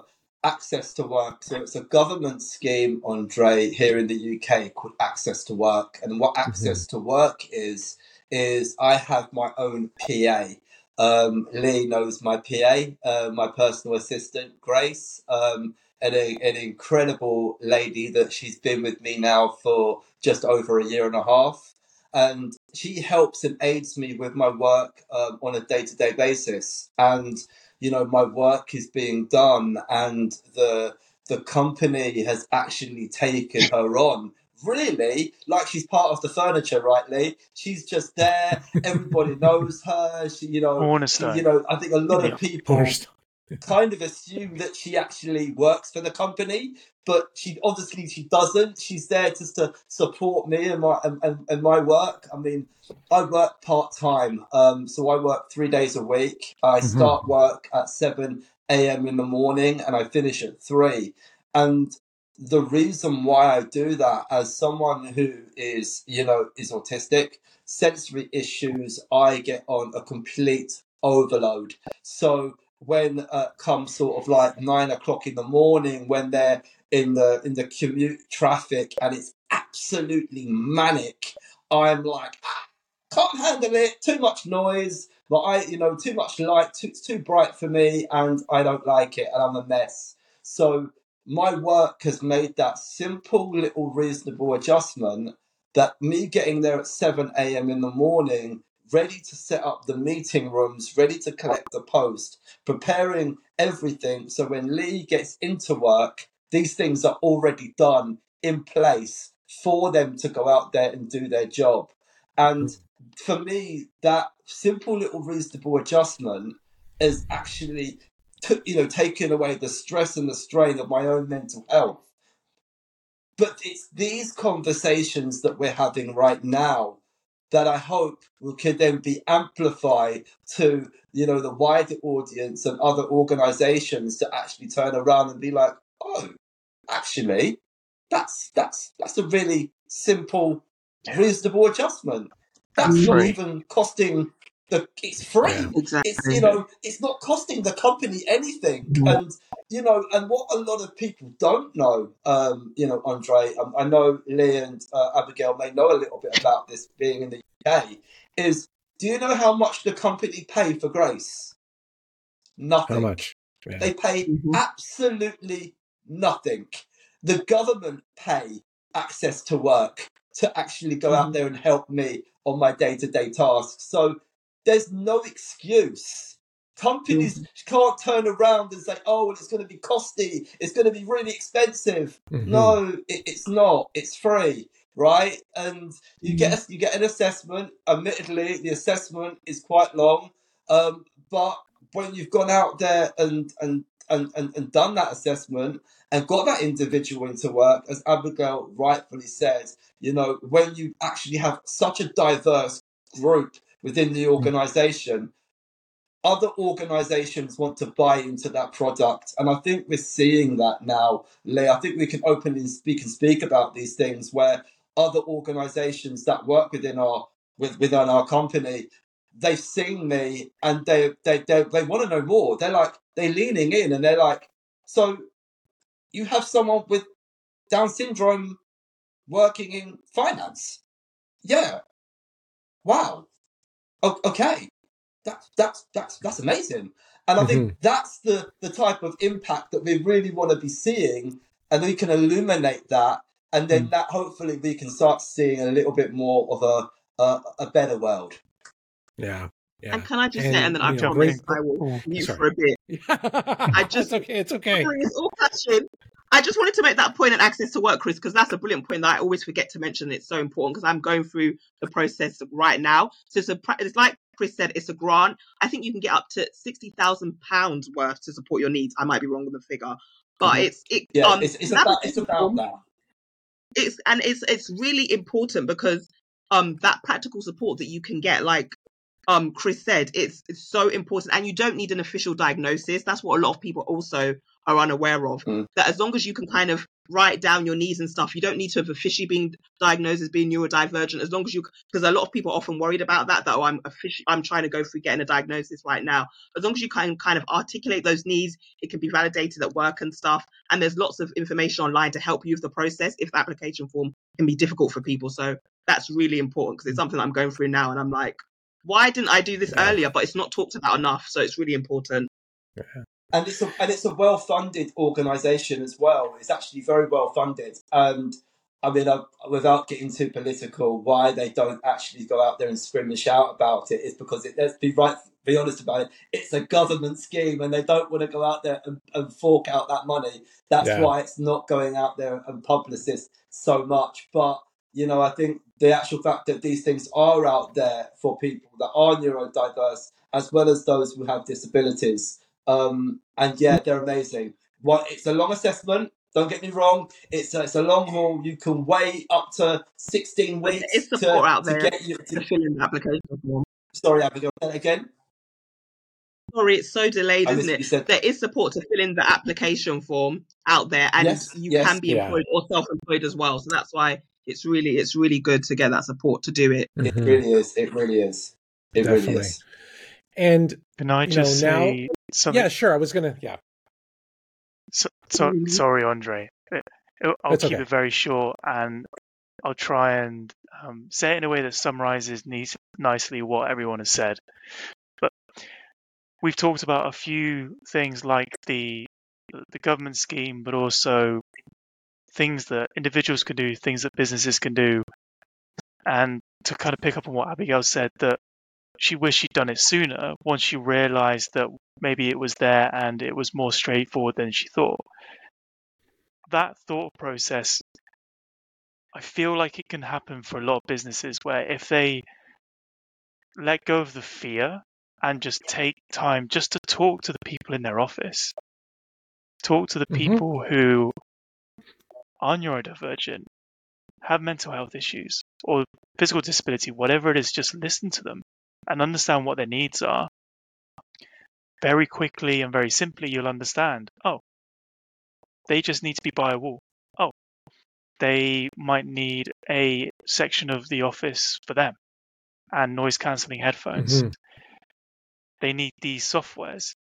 access to work. So, it's a government scheme, Andre, here in the UK called Access to Work. And what Mm-hmm. Access to Work is, is I have my own PA. Um, Lee knows my PA, uh, my personal assistant, Grace, um, and a, an incredible lady that she's been with me now for just over a year and a half and she helps and aids me with my work um, on a day-to-day basis and you know my work is being done and the the company has actually taken her on really like she's part of the furniture rightly she's just there (laughs) everybody knows her she you know she, Cornerstone. you know i think a lot Yeah. of people Cornerstone. Kind of assume that she actually works for the company, but she obviously she doesn't. She's there just to support me and my and, and, my work. I mean, I work part time, um, so I work three days a week. I Mhm. start work at seven a.m. in the morning and I finish at three. And the reason why I do that, as someone who is you know is autistic, sensory issues, I get on a complete overload. So when uh, comes sort of like nine o'clock in the morning, when they're in the in the commute traffic and it's absolutely manic, I'm like, ah, can't handle it. Too much noise. But I, you know, too much light. Too, it's too bright for me, and I don't like it, and I'm a mess. So my work has made that simple little reasonable adjustment that me getting there at 7 a.m. in the morning, ready to set up the meeting rooms, ready to collect the post, preparing everything. So when Lee gets into work, these things are already done in place for them to go out there and do their job. And for me, that simple little reasonable adjustment is actually, t- you know, taking away the stress and the strain of my own mental health. But it's these conversations that we're having right now that I hope will could then be amplified to you know the wider audience and other organisations to actually turn around and be like, oh, actually, that's that's that's a really simple, reasonable adjustment. That's not even costing the. It's free Yeah. Exactly. it's you know it's not costing the company anything and you know and what a lot of people don't know um you know andre um, i know lee and uh, abigail may know a little bit about this being in the uk is do you know how much the company pay for grace nothing How much? Yeah. they pay Mhm. absolutely nothing. The government pay access to work to actually go out Mhm. there and help me on my day to day tasks. So there's no excuse. Companies can't turn around and say, oh, well, it's going to be costly, it's going to be really expensive. Mhm. No, it, it's not. It's free, right? And you get a, you get an assessment. Admittedly, the assessment is quite long, um, but when you've gone out there and and, and, and and done that assessment and got that individual into work, as Abigail rightfully says, you know, when you actually have such a diverse group within the organization, other organizations want to buy into that product. And I think we're seeing that now, Lee. I think we can openly speak and speak about these things where other organizations that work within our with, within our company, they've seen me and they they they, they want to know more. They're like they're leaning in and they're like, so you have someone with Down syndrome working in finance? Yeah. Wow. O- okay. That's that's that's that's amazing. And I think mm-hmm. that's the the type of impact that we really want to be seeing, and we can illuminate that, and then mm. that hopefully we can start seeing a little bit more of a a, a better world. Yeah. Yeah. And can I just And, say, and then I you know, promise great- I will Oh, mute sorry. for a bit. (laughs) I just- it's okay. It's okay. It's all clashing. I just wanted to make that point and access to work, Chris, because that's a brilliant point that I always forget to mention. It's so important because I'm going through the process right now. So it's a, it's like Chris said, it's a grant. I think you can get up to sixty thousand pounds worth to support your needs. I might be wrong with the figure, but Mhm. it's it. Yeah, um, it's it's about it's about that. it's and it's it's really important because um that practical support that you can get like um Chris said, it's, it's so important, and you don't need an official diagnosis. That's what a lot of people also are unaware of. Mm. That as long as you can kind of write down your needs and stuff, you don't need to have officially been diagnosed as being neurodivergent. As long as you, because a lot of people are often worried about that. That oh, I'm officially, I'm trying to go through getting a diagnosis right now. As long as you can kind of articulate those needs, it can be validated at work and stuff. And there's lots of information online to help you with the process if the application form can be difficult for people. So that's really important because it's something that I'm going through now, and I'm like, why didn't I do this Yeah. earlier? But it's not talked about enough, so it's really important. And it's a, and it's a well funded organisation as well. It's actually very well funded, and I mean, uh, without getting too political, why they don't actually go out there and scream and shout about it is because it, let's be right, be honest about it. It's a government scheme, and they don't want to go out there and, and fork out that money. That's Yeah. why it's not going out there and publicist so much. But you know, I think the actual fact that these things are out there for people that are neurodiverse, as well as those who have disabilities, um, and yeah, they're amazing. What it's a long assessment. Don't get me wrong. It's a, it's a long haul. You can wait up to sixteen But weeks there is to, support out to there get you. to To, fill in the application form. sorry, Abigail. Again. Sorry, it's so delayed, I isn't it? said. There is support to fill in the application form out there, and Yes, you yes. can be Yeah. employed or self-employed as well. So that's why it's really it's really good to get that support to do it. It Mhm. really is. It really is. It really is. And Can I You just know, now- say something? yeah, sure. I was gonna. Yeah, So, so, Mhm. sorry, Andre. I'll That's keep okay. it very short, and I'll try and um, say it in a way that summarizes nice, nicely what everyone has said. But we've talked about a few things like the the government scheme, but also things that individuals can do, things that businesses can do, and to kind of pick up on what Abigail said that she wished she'd done it sooner once she realized that maybe it was there and it was more straightforward than she thought. That thought process, I feel like it can happen for a lot of businesses where if they let go of the fear and just take time just to talk to the people in their office, talk to the Mhm. people who are neurodivergent, have mental health issues, or physical disability, whatever it is, just listen to them and understand what their needs are. Very quickly and very simply, you'll understand oh, they just need to be by a wall. Oh, they might need a section of the office for them and noise cancelling headphones. Mhm. They need these softwares.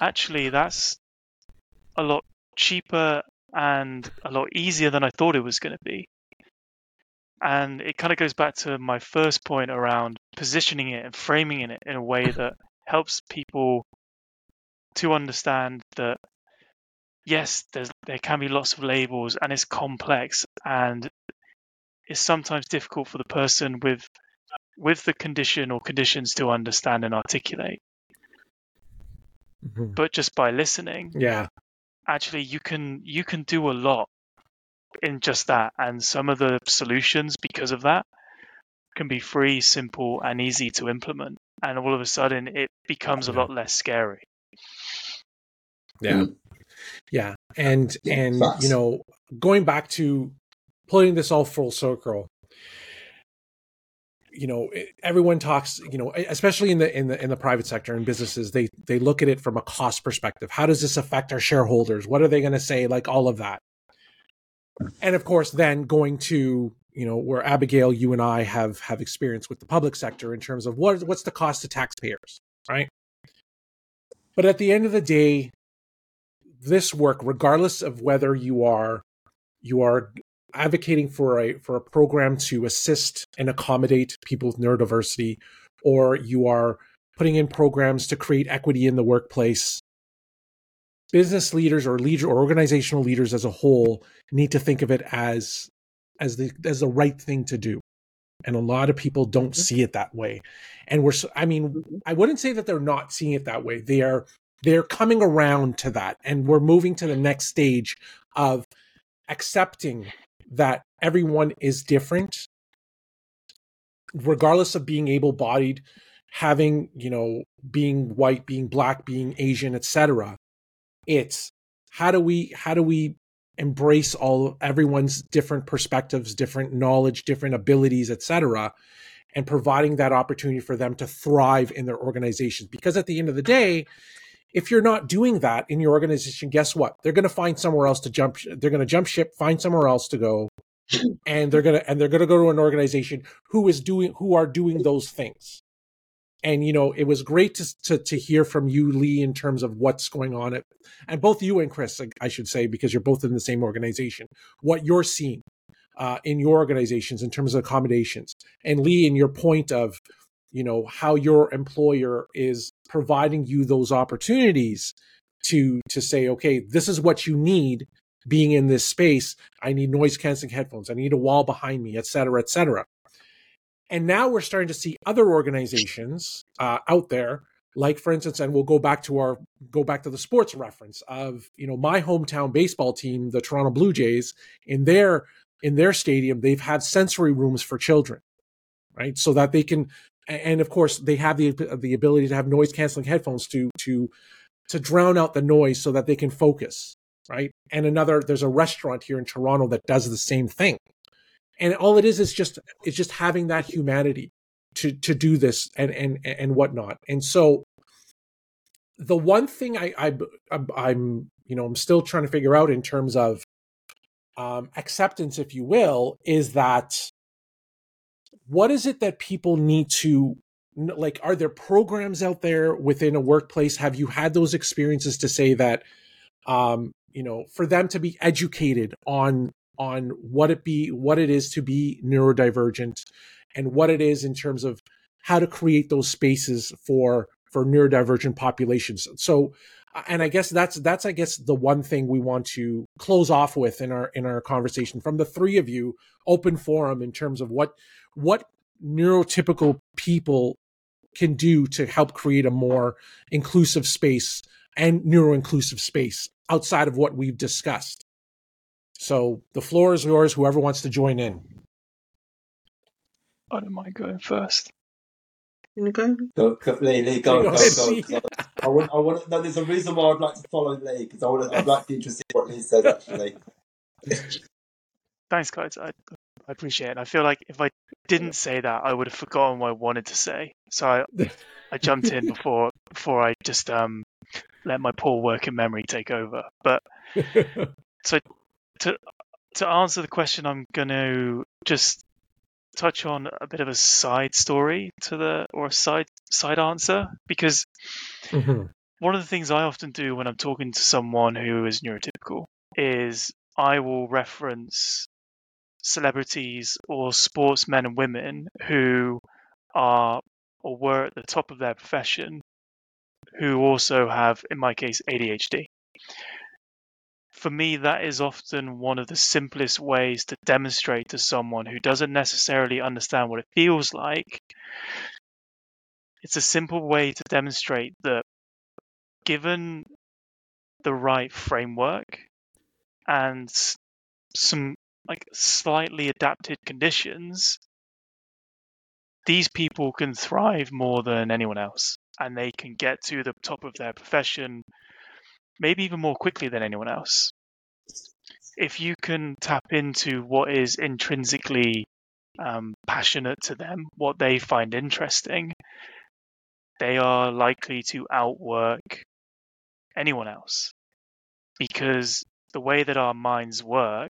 Actually, that's a lot cheaper and a lot easier than I thought it was going to be. And it kind of goes back to my first point around positioning it and framing it in a way that helps people to understand that yes, there's there can be lots of labels and it's complex and it's sometimes difficult for the person with with the condition or conditions to understand and articulate. Mhm. But just by listening, yeah, actually you can you can do a lot in just that and some of the solutions because of that can be free simple and easy to implement and all of a sudden it becomes a lot less scary yeah, Mm. yeah. And and facts. you know, going back to putting this all full circle. You know, everyone talks. You know, especially in the in the in the private sector and businesses, they they look at it from a cost perspective. How does this affect our shareholders? What are they going to say? Like all of that. And of course, then going to you know where Abigail, you and I have have experience with the public sector in terms of what what's the cost to taxpayers, right? But at the end of the day, this work, regardless of whether you are you are advocating for a for a program to assist and accommodate people with neurodiversity, or you are putting in programs to create equity in the workplace, business leaders or leader or organizational leaders as a whole need to think of it as as the as the right thing to do. And a lot of people don't mm-hmm. see it that way. And we're i mean, mm-hmm. I wouldn't say that they're not seeing it that way. They are they're coming around to that and we're moving to the next stage of accepting that everyone is different regardless of being able-bodied having you know being white being black being asian etc it's how do we how do we embrace all everyone's different perspectives different knowledge different abilities etc and providing that opportunity for them to thrive in their organizations. Because at the end of the day, if you're not doing that in your organization, guess what? They're going to find somewhere else to jump. They're going to jump ship, find somewhere else to go, and they're going to and they're going to go to an organization who is doing who are doing those things. And you know, it was great to to, to hear from you, Lee, in terms of what's going on at, and both you and Chris, I should say, because you're both in the same organization. What you're seeing uh, in your organizations in terms of accommodations, and Lee, in your point of you know how your employer is providing you those opportunities to to say okay this is what you need being in this space. I need noise canceling headphones. I need a wall behind me et cetera et cetera and now we're starting to see other organizations uh, out there like for instance and we'll go back to our go back to the sports reference of you know my hometown baseball team the toronto blue jays in their in their stadium they've had sensory rooms for children right? So that they can and of course they have the the ability to have noise canceling headphones to to to drown out the noise so that they can focus right? And another there's a restaurant here in toronto that does the same thing and all it is is just it's just having that humanity to to do this and and and whatnot. And so the one thing i i i'm you know i'm still trying to figure out in terms of um acceptance if you will is that what is it that people need to like are there programs out there within a workplace? Have you had those experiences to say that um you know for them to be educated on on what it be what it is to be neurodivergent and what it is in terms of how to create those spaces for for neurodivergent populations so and i guess that's that's i guess the one thing we want to close off with in our in our conversation from the three of you open forum in terms of what what neurotypical people can do to help create a more inclusive space and neuro inclusive space outside of what we've discussed. So the floor is yours, whoever wants to join in. I don't mind going first. You go? Go, go, Lee, Lee, go, go, go. go, go. I want, I want. No, there's a reason why I'd like to follow Lee because I want. I'd like to be interested in what Lee says actually. Thanks, guys. I, I appreciate it. I feel like if I didn't say that, I would have forgotten what I wanted to say. So I, I jumped in before before I just um let my poor working memory take over. But (laughs) so to to answer the question, I'm going to just touch on a bit of a side story to the or a side side answer because mm-hmm. one of the things I often do when I'm talking to someone who is neurotypical is I will reference celebrities or sportsmen and women who are or were at the top of their profession who also have, in my case, ADHD. For me, that is often one of the simplest ways to demonstrate to someone who doesn't necessarily understand what it feels like. It's a simple way to demonstrate that given the right framework and some like slightly adapted conditions, these people can thrive more than anyone else and they can get to the top of their profession maybe even more quickly than anyone else. If you can tap into what is intrinsically um, passionate to them, what they find interesting, they are likely to outwork anyone else. Because the way that our minds work,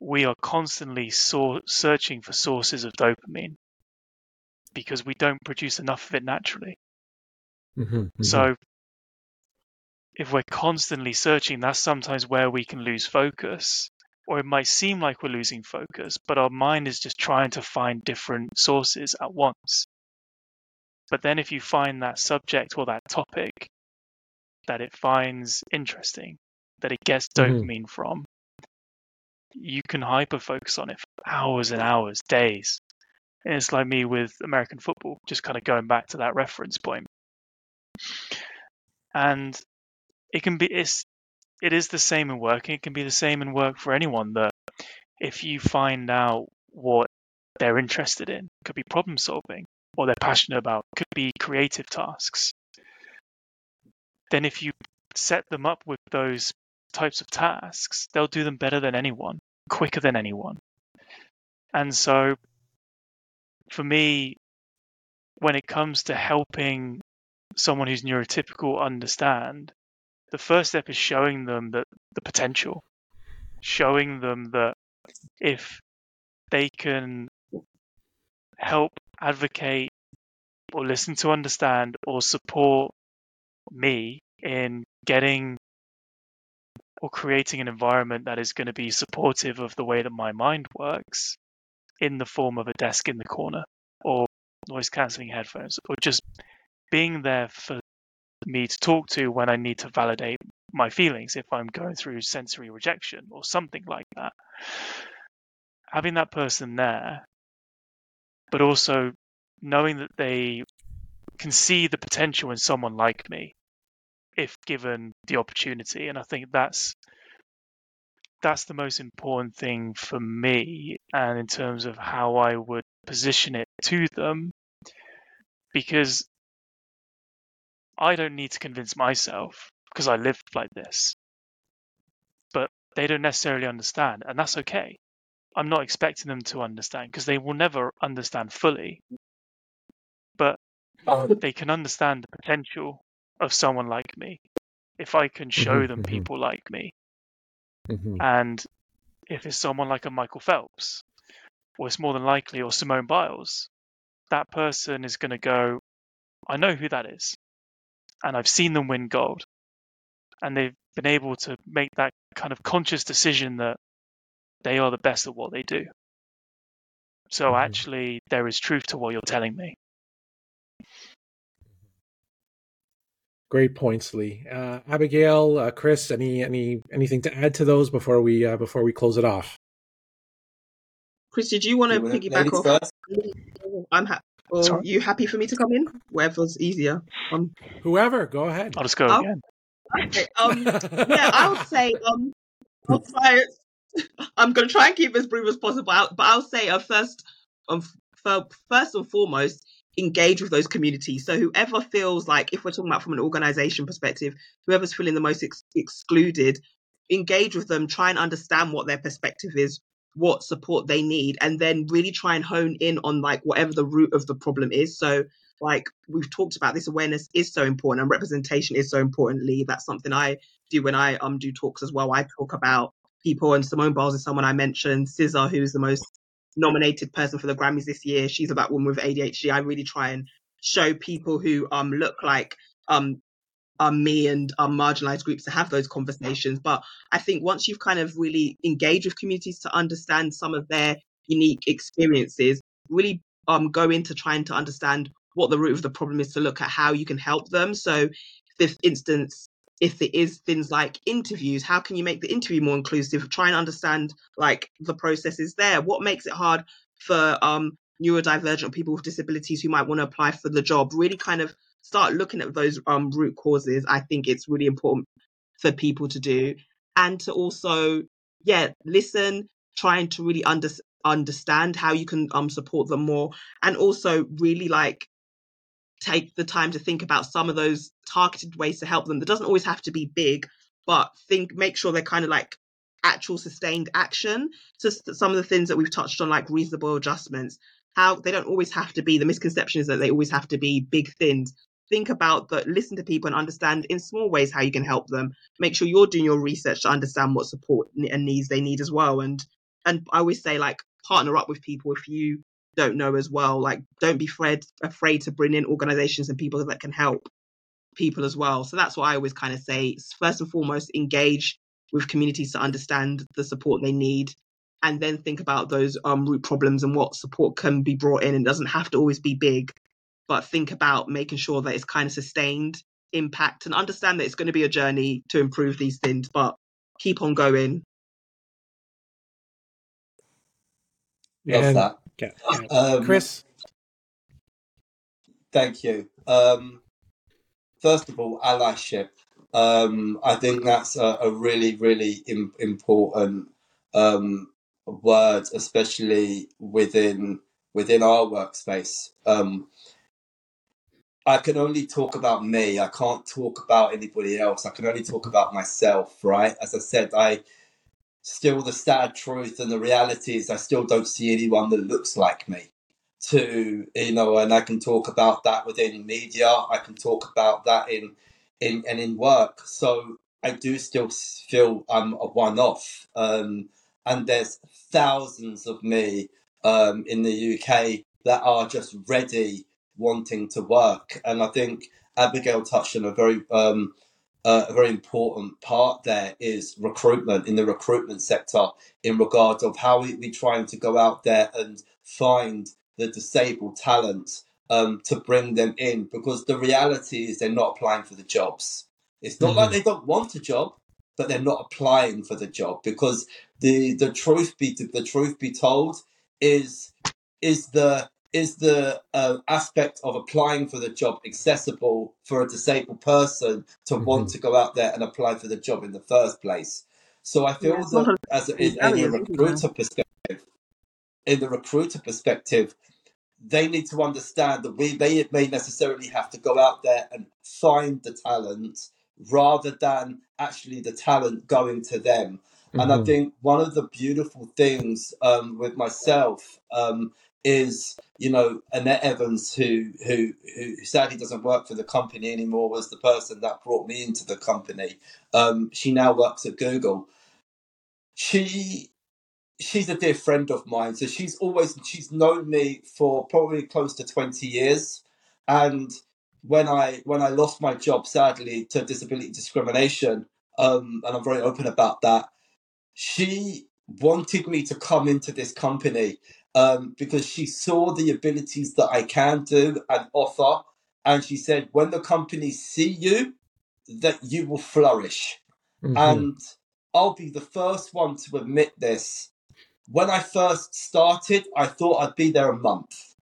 we are constantly so- searching for sources of dopamine because we don't produce enough of it naturally. Mm-hmm, mm-hmm. So, if we're constantly searching, that's sometimes where we can lose focus, or it might seem like we're losing focus, but our mind is just trying to find different sources at once. But then, if you find that subject or that topic that it finds interesting, that it gets mm-hmm. dopamine from, you can hyper focus on it for hours and hours, days. And it's like me with American football, just kind of going back to that reference point. And it can be it's it is the same in work. It can be the same in work for anyone that if you find out what they're interested in, could be problem solving, or they're passionate about, could be creative tasks. Then if you set them up with those types of tasks, they'll do them better than anyone, quicker than anyone. And so for me, when it comes to helping someone who's neurotypical understand, the first step is showing them that the potential, showing them that if they can help advocate or listen to understand or support me in getting or creating an environment that is going to be supportive of the way that my mind works in the form of a desk in the corner or noise cancelling headphones or just being there for me to talk to when I need to validate my feelings if I'm going through sensory rejection or something like that. Having that person there, but also knowing that they can see the potential in someone like me if given the opportunity. And I think that's that's the most important thing for me and in terms of how I would position it to them because I don't need to convince myself because I live like this. But they don't necessarily understand, and that's okay. I'm not expecting them to understand because they will never understand fully. But they can understand the potential of someone like me if I can show Mhm, them mhm. people like me. Mhm. And if it's someone like a Michael Phelps, or it's more than likely, or Simone Biles, that person is going to go, I know who that is. And I've seen them win gold. And they've been able to make that kind of conscious decision that they are the best at what they do. So Mhm. actually, there is truth to what you're telling me. Great points, Lee. Uh, Abigail, uh, Chris, any any anything to add to those before we uh, before we close it off? Chris, did you want to piggyback off? first? I'm happy. Or Sorry. you happy for me to come in? Whatever's easier. Um, Whoever, go ahead. I'll just go Oh. again. okay. Um, yeah, I would (laughs) say um, I'll try. (laughs) I'm gonna try and keep as brief as possible. But I'll say uh, first, um, f- first and foremost, engage with those communities. So whoever feels like, if we're talking about from an organization perspective, whoever's feeling the most ex- excluded, engage with them. Try and understand what their perspective is, what support they need, and then really try and hone in on like whatever the root of the problem is. So like we've talked about this awareness is so important and representation is so importantly that's something i do when i um do talks as well. I talk about people and simone biles is someone i mentioned SZA who's the most nominated person for the grammys this year. She's a black woman with adhd i really try and show people who um look like um um, me and um, marginalized groups to have those conversations. But I think once you've kind of really engaged with communities to understand some of their unique experiences, really um, go into trying to understand what the root of the problem is to look at how you can help them. So, this instance, if it is things like interviews, how can you make the interview more inclusive? Try and understand like the processes there. What makes it hard for um, neurodivergent people with disabilities who might want to apply for the job? Really kind of start looking at those um, root causes. I think it's really important for people to do and to also, yeah, listen, trying to really under, understand how you can um, support them more and also really like take the time to think about some of those targeted ways to help them. That doesn't always have to be big, but think make sure they're kind of like actual sustained action. So some of the things that we've touched on, like reasonable adjustments, how they don't always have to be. The misconception is that they always have to be big things. Think about that. Listen to people and understand in small ways how you can help them. Make sure you're doing your research to understand what support and needs they need as well. And and I always say like partner up with people if you don't know as well. Like, don't be afraid afraid to bring in organizations and people that can help people as well. So that's what I always kind of say. First and foremost, engage with communities to understand the support they need, and then think about those um, root problems and what support can be brought in. It doesn't have to always be big, but think about making sure that it's kind of sustained impact and understand that it's going to be a journey to improve these things, but keep on going. Love And- that. (laughs) Yeah, yeah. (laughs) Um, Chris, Thank you. Um, first of all, allyship. Um, I think that's a, a really, really Im- important um, word, especially within within our workspace. Um, I can only talk about me. I can't talk about anybody else. I can only talk about myself, right? As I said, I still the sad truth and the reality is I still don't see anyone that looks like me. to you know, and I can talk about that within media. I can talk about that in in and in work. So I do still feel I'm a one off. Um, and there's thousands of me um, in the UK that are just ready, wanting to work. And I think Abigail touched on a very um, uh, a very important part there is recruitment in the recruitment sector in regards of how we, we trying to go out there and find the disabled talent um, to bring them in because the reality is they're not applying for the jobs. It's not like they don't want a job, but they're not applying for the job because the the truth be the truth be told is is the is the uh, aspect of applying for the job accessible for a disabled person to want to go out there and apply for the job in the first place. So I feel Yeah, that of (laughs) as a, in, in the barriers, isn't it? recruiter perspective, in the recruiter perspective, they need to understand that we may, may necessarily have to go out there and find the talent rather than actually the talent going to them. And I Mhm. think one of the beautiful things um, with myself um, is, you know, Annette Evans, who, who who sadly doesn't work for the company anymore, was the person that brought me into the company. Um, she now works at Google. She she's a dear friend of mine. So she's always she's known me for probably close to twenty years. And when I when I lost my job, sadly, to disability discrimination, um, and I'm very open about that, she wanted me to come into this company um, because she saw the abilities that I can do and offer, and she said, when the company see you, that you will flourish. Mhm. And I'll be the first one to admit this. When I first started, I thought I'd be there a month.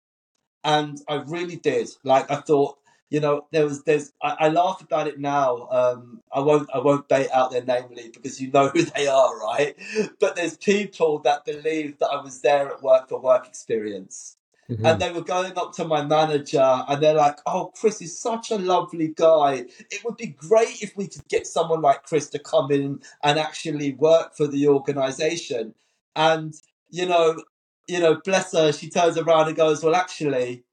And I really did. Like I thought, you know, there was there's I, I laugh about it now. Um I won't I won't bait out their namely because you know (laughs) who they are, right? But there's people that believe that I was there at work for work experience Mhm. and they were going up to my manager and they're like, "Oh, Chris is such a lovely guy. It would be great if we could get someone like Chris to come in and actually work for the organization." And you know, you know, bless her, she turns around and goes, "Well, actually,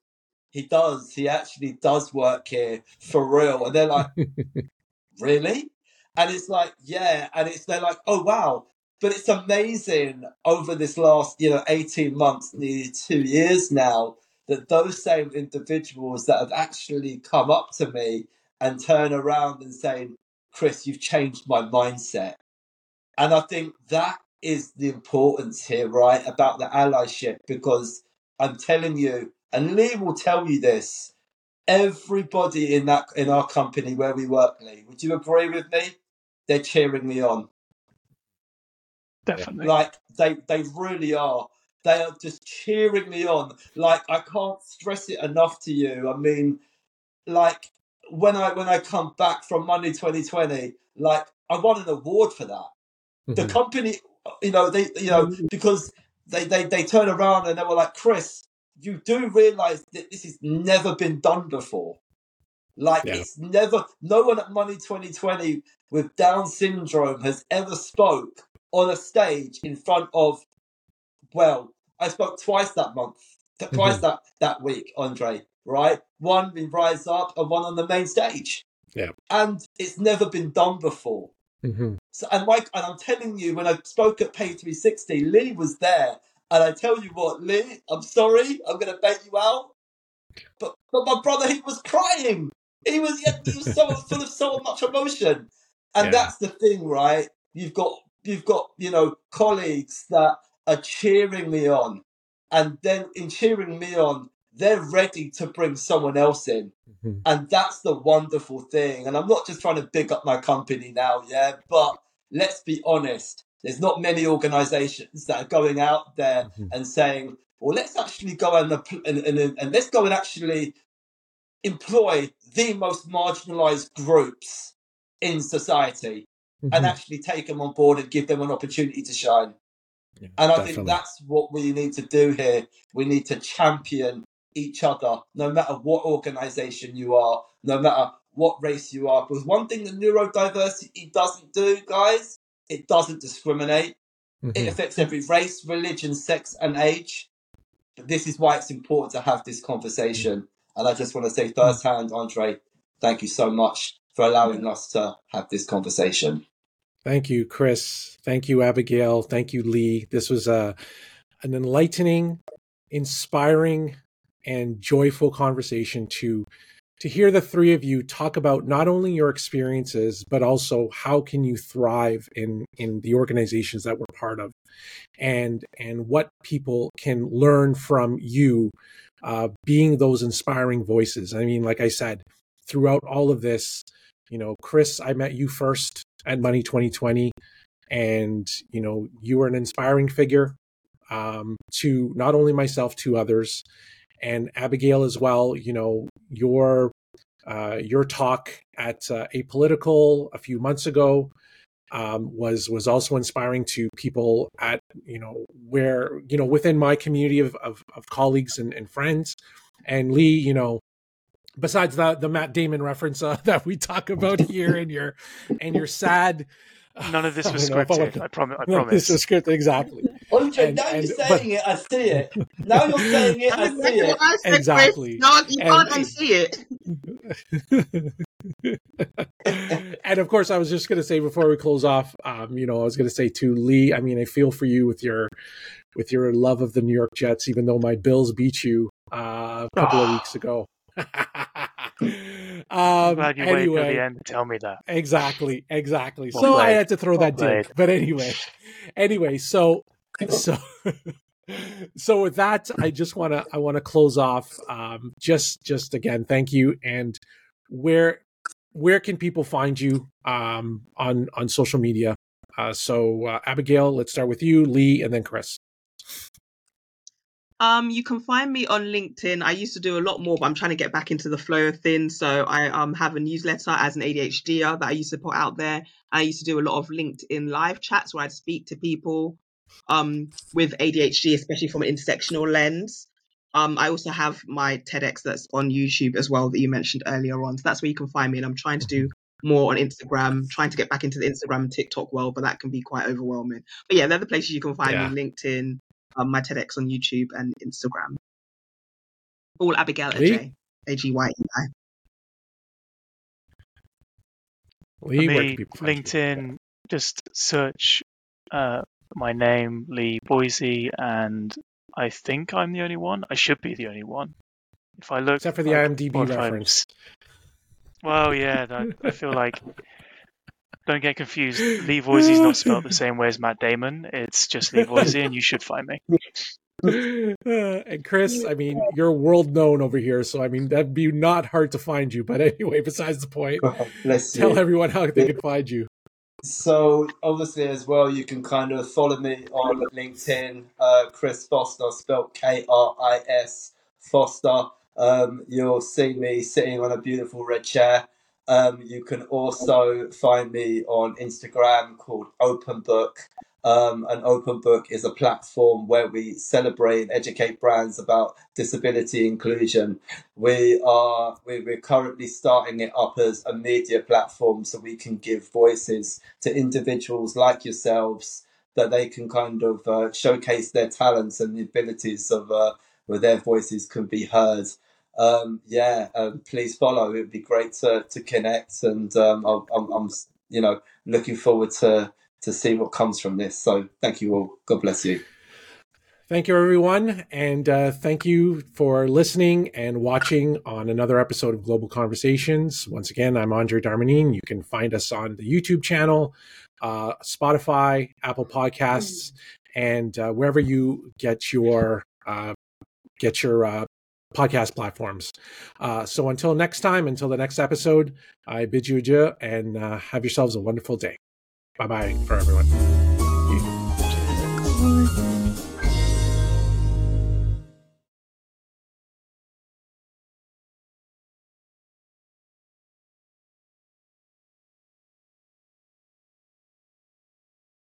he does. He actually does work here for real." And they're like, (laughs) really? And it's like, yeah. And it's they're like, oh wow. But it's amazing over this last, you know, 18 months, nearly two years now, that those same individuals that have actually come up to me and turn around and saying, Chris, you've changed my mindset. And I think that is the importance here, right? About the allyship, because I'm telling you, and Lee will tell you this, everybody in that in our company where we work, Lee, would you agree with me? They're cheering me on. Definitely. Like they they really are. They are just cheering me on. Like I can't stress it enough to you. I mean, like when I when I come back from Money 2020, like I won an award for that. The Mhm. company, you know, they you know Mm. because they they they turn around and they were like, Chris, you do realize that this has never been done before. Like Yeah. it's never no one at Money 2020 with Down syndrome has ever spoke on a stage in front of well, I spoke twice that month, t- twice Mhm. that that week, Andre. Right, one in Rise Up and one on the main stage. Yeah. and it's never been done before. Mhm. So, and Mike, and I'm telling you, when I spoke at Pay 360, Lee was there, and I tell you what, Lee, I'm sorry, I'm going to bait you out, but but my brother, he was crying. He was he was so (laughs) full of so much emotion, and Yeah. that's the thing, right? You've got you've got you know colleagues that are cheering me on, and then in cheering me on, they're ready to bring someone else in. Mhm. And that's the wonderful thing. And I'm not just trying to big up my company now, yeah, but let's be honest. There's not many organizations that are going out there Mhm. and saying, well, let's actually go and, and, and, and let's go and actually employ the most marginalized groups in society and Mhm. actually take them on board and give them an opportunity to shine. Yeah, And I definitely. think that's what we need to do here. We need to champion each other, no matter what organization you are, no matter what race you are. Because one thing that neurodiversity doesn't do, guys, it doesn't discriminate. It Mhm. affects every race, religion, sex, and age. But this is why it's important to have this conversation. And I just want to say firsthand, Andre, thank you so much for allowing us to have this conversation. Thank you, Chris. Thank you, Abigail. Thank you, Lee. This was a an enlightening, inspiring, and joyful conversation to to hear the three of you talk about not only your experiences but also how can you thrive in in the organizations that we're part of and and what people can learn from you uh, being those inspiring voices i mean like i said throughout all of this you know kris i met you first at money 2020 and you know you were an inspiring figure um, to not only myself to others and Abigail as well. You know your uh, your talk at uh, Apolitical a few months ago um, was was also inspiring to people at you know where you know within my community of of, of colleagues and, and, friends. And Lee, you know, besides the the Matt Damon reference uh, (laughs) that we talk about here and your and your sad None of this was scripted. I, promise. I promise. This was scripted exactly. (laughs) Andre, and, now and, you're saying it, I see it. Now you're saying it, I see it. exactly. (laughs) No, you can't unsee it. (laughs) and of course, I was just going to say before we close off, um, you know, I was going to say to Lee. I mean, I feel for you with your with your love of the New York Jets, even though my Bills beat you uh, a couple of weeks ago. Um, glad you anyway, waited till the end to tell me that. Exactly, exactly. Well so played. I had to throw well that played. dig. But anyway, anyway, so so (laughs) so with that, I just want to I want to close off. Um, just just again, thank you. And where where can people find you um, on on social media? Uh, so uh, Abigail, let's start with you, Lee, and then Kris. Um, you can find me on LinkedIn. I used to do a lot more, but I'm trying to get back into the flow of things. So I um have a newsletter as an ADHDer that I used to put out there. I used to do a lot of LinkedIn live chats where I'd speak to people um with ADHD, especially from an intersectional lens. Um, I also have my TEDx that's on YouTube as well that you mentioned earlier on. So that's where you can find me. And I'm trying to do more on Instagram, trying to get back into the Instagram and TikTok world, but that can be quite overwhelming. But yeah, they're the places you can find yeah. me: LinkedIn, um, my TEDx on YouTube and Instagram. All Abigail Lee? A G Y E I. Lee, me, LinkedIn, just search uh, my name, Lee Boise, and I think I'm the only one. I should be the only one. If I look, except for the like, IMDb reference. Well, yeah, I feel like don't get confused. Lee Voisey is not spelled the same way as Matt Damon. It's just Lee Voisey, and you should find me. (laughs) and Kris, I mean, you're world known over here, so I mean that'd be not hard to find you. But anyway, besides the point, (laughs) oh, tell you. everyone how they can find you. So obviously, as well, you can kind of follow me on LinkedIn, uh, Kris Foster, spelled K R I S Foster. Um, you'll see me sitting on a beautiful red chair um, you can also find me on Instagram called Open Book. Um, an open book is a platform where we celebrate and educate brands about disability inclusion. We are we're currently starting it up as a media platform so we can give voices to individuals like yourselves that they can kind of uh, showcase their talents and the abilities of uh, where their voices can be heard um, yeah, um, please follow. It'd be great to, to connect, and um, I'm, I'm, you know, looking forward to to see what comes from this. So, thank you all. God bless you. Thank you, everyone, and uh, thank you for listening and watching on another episode of Global Conversations. Once again, I'm Andre Darmanin. You can find us on the YouTube channel, uh, Spotify, Apple Podcasts, and uh, wherever you get your uh, get your uh, podcast platforms. Uh, so until next time, until the next episode, I bid you adieu and uh, have yourselves a wonderful day. Bye bye for everyone.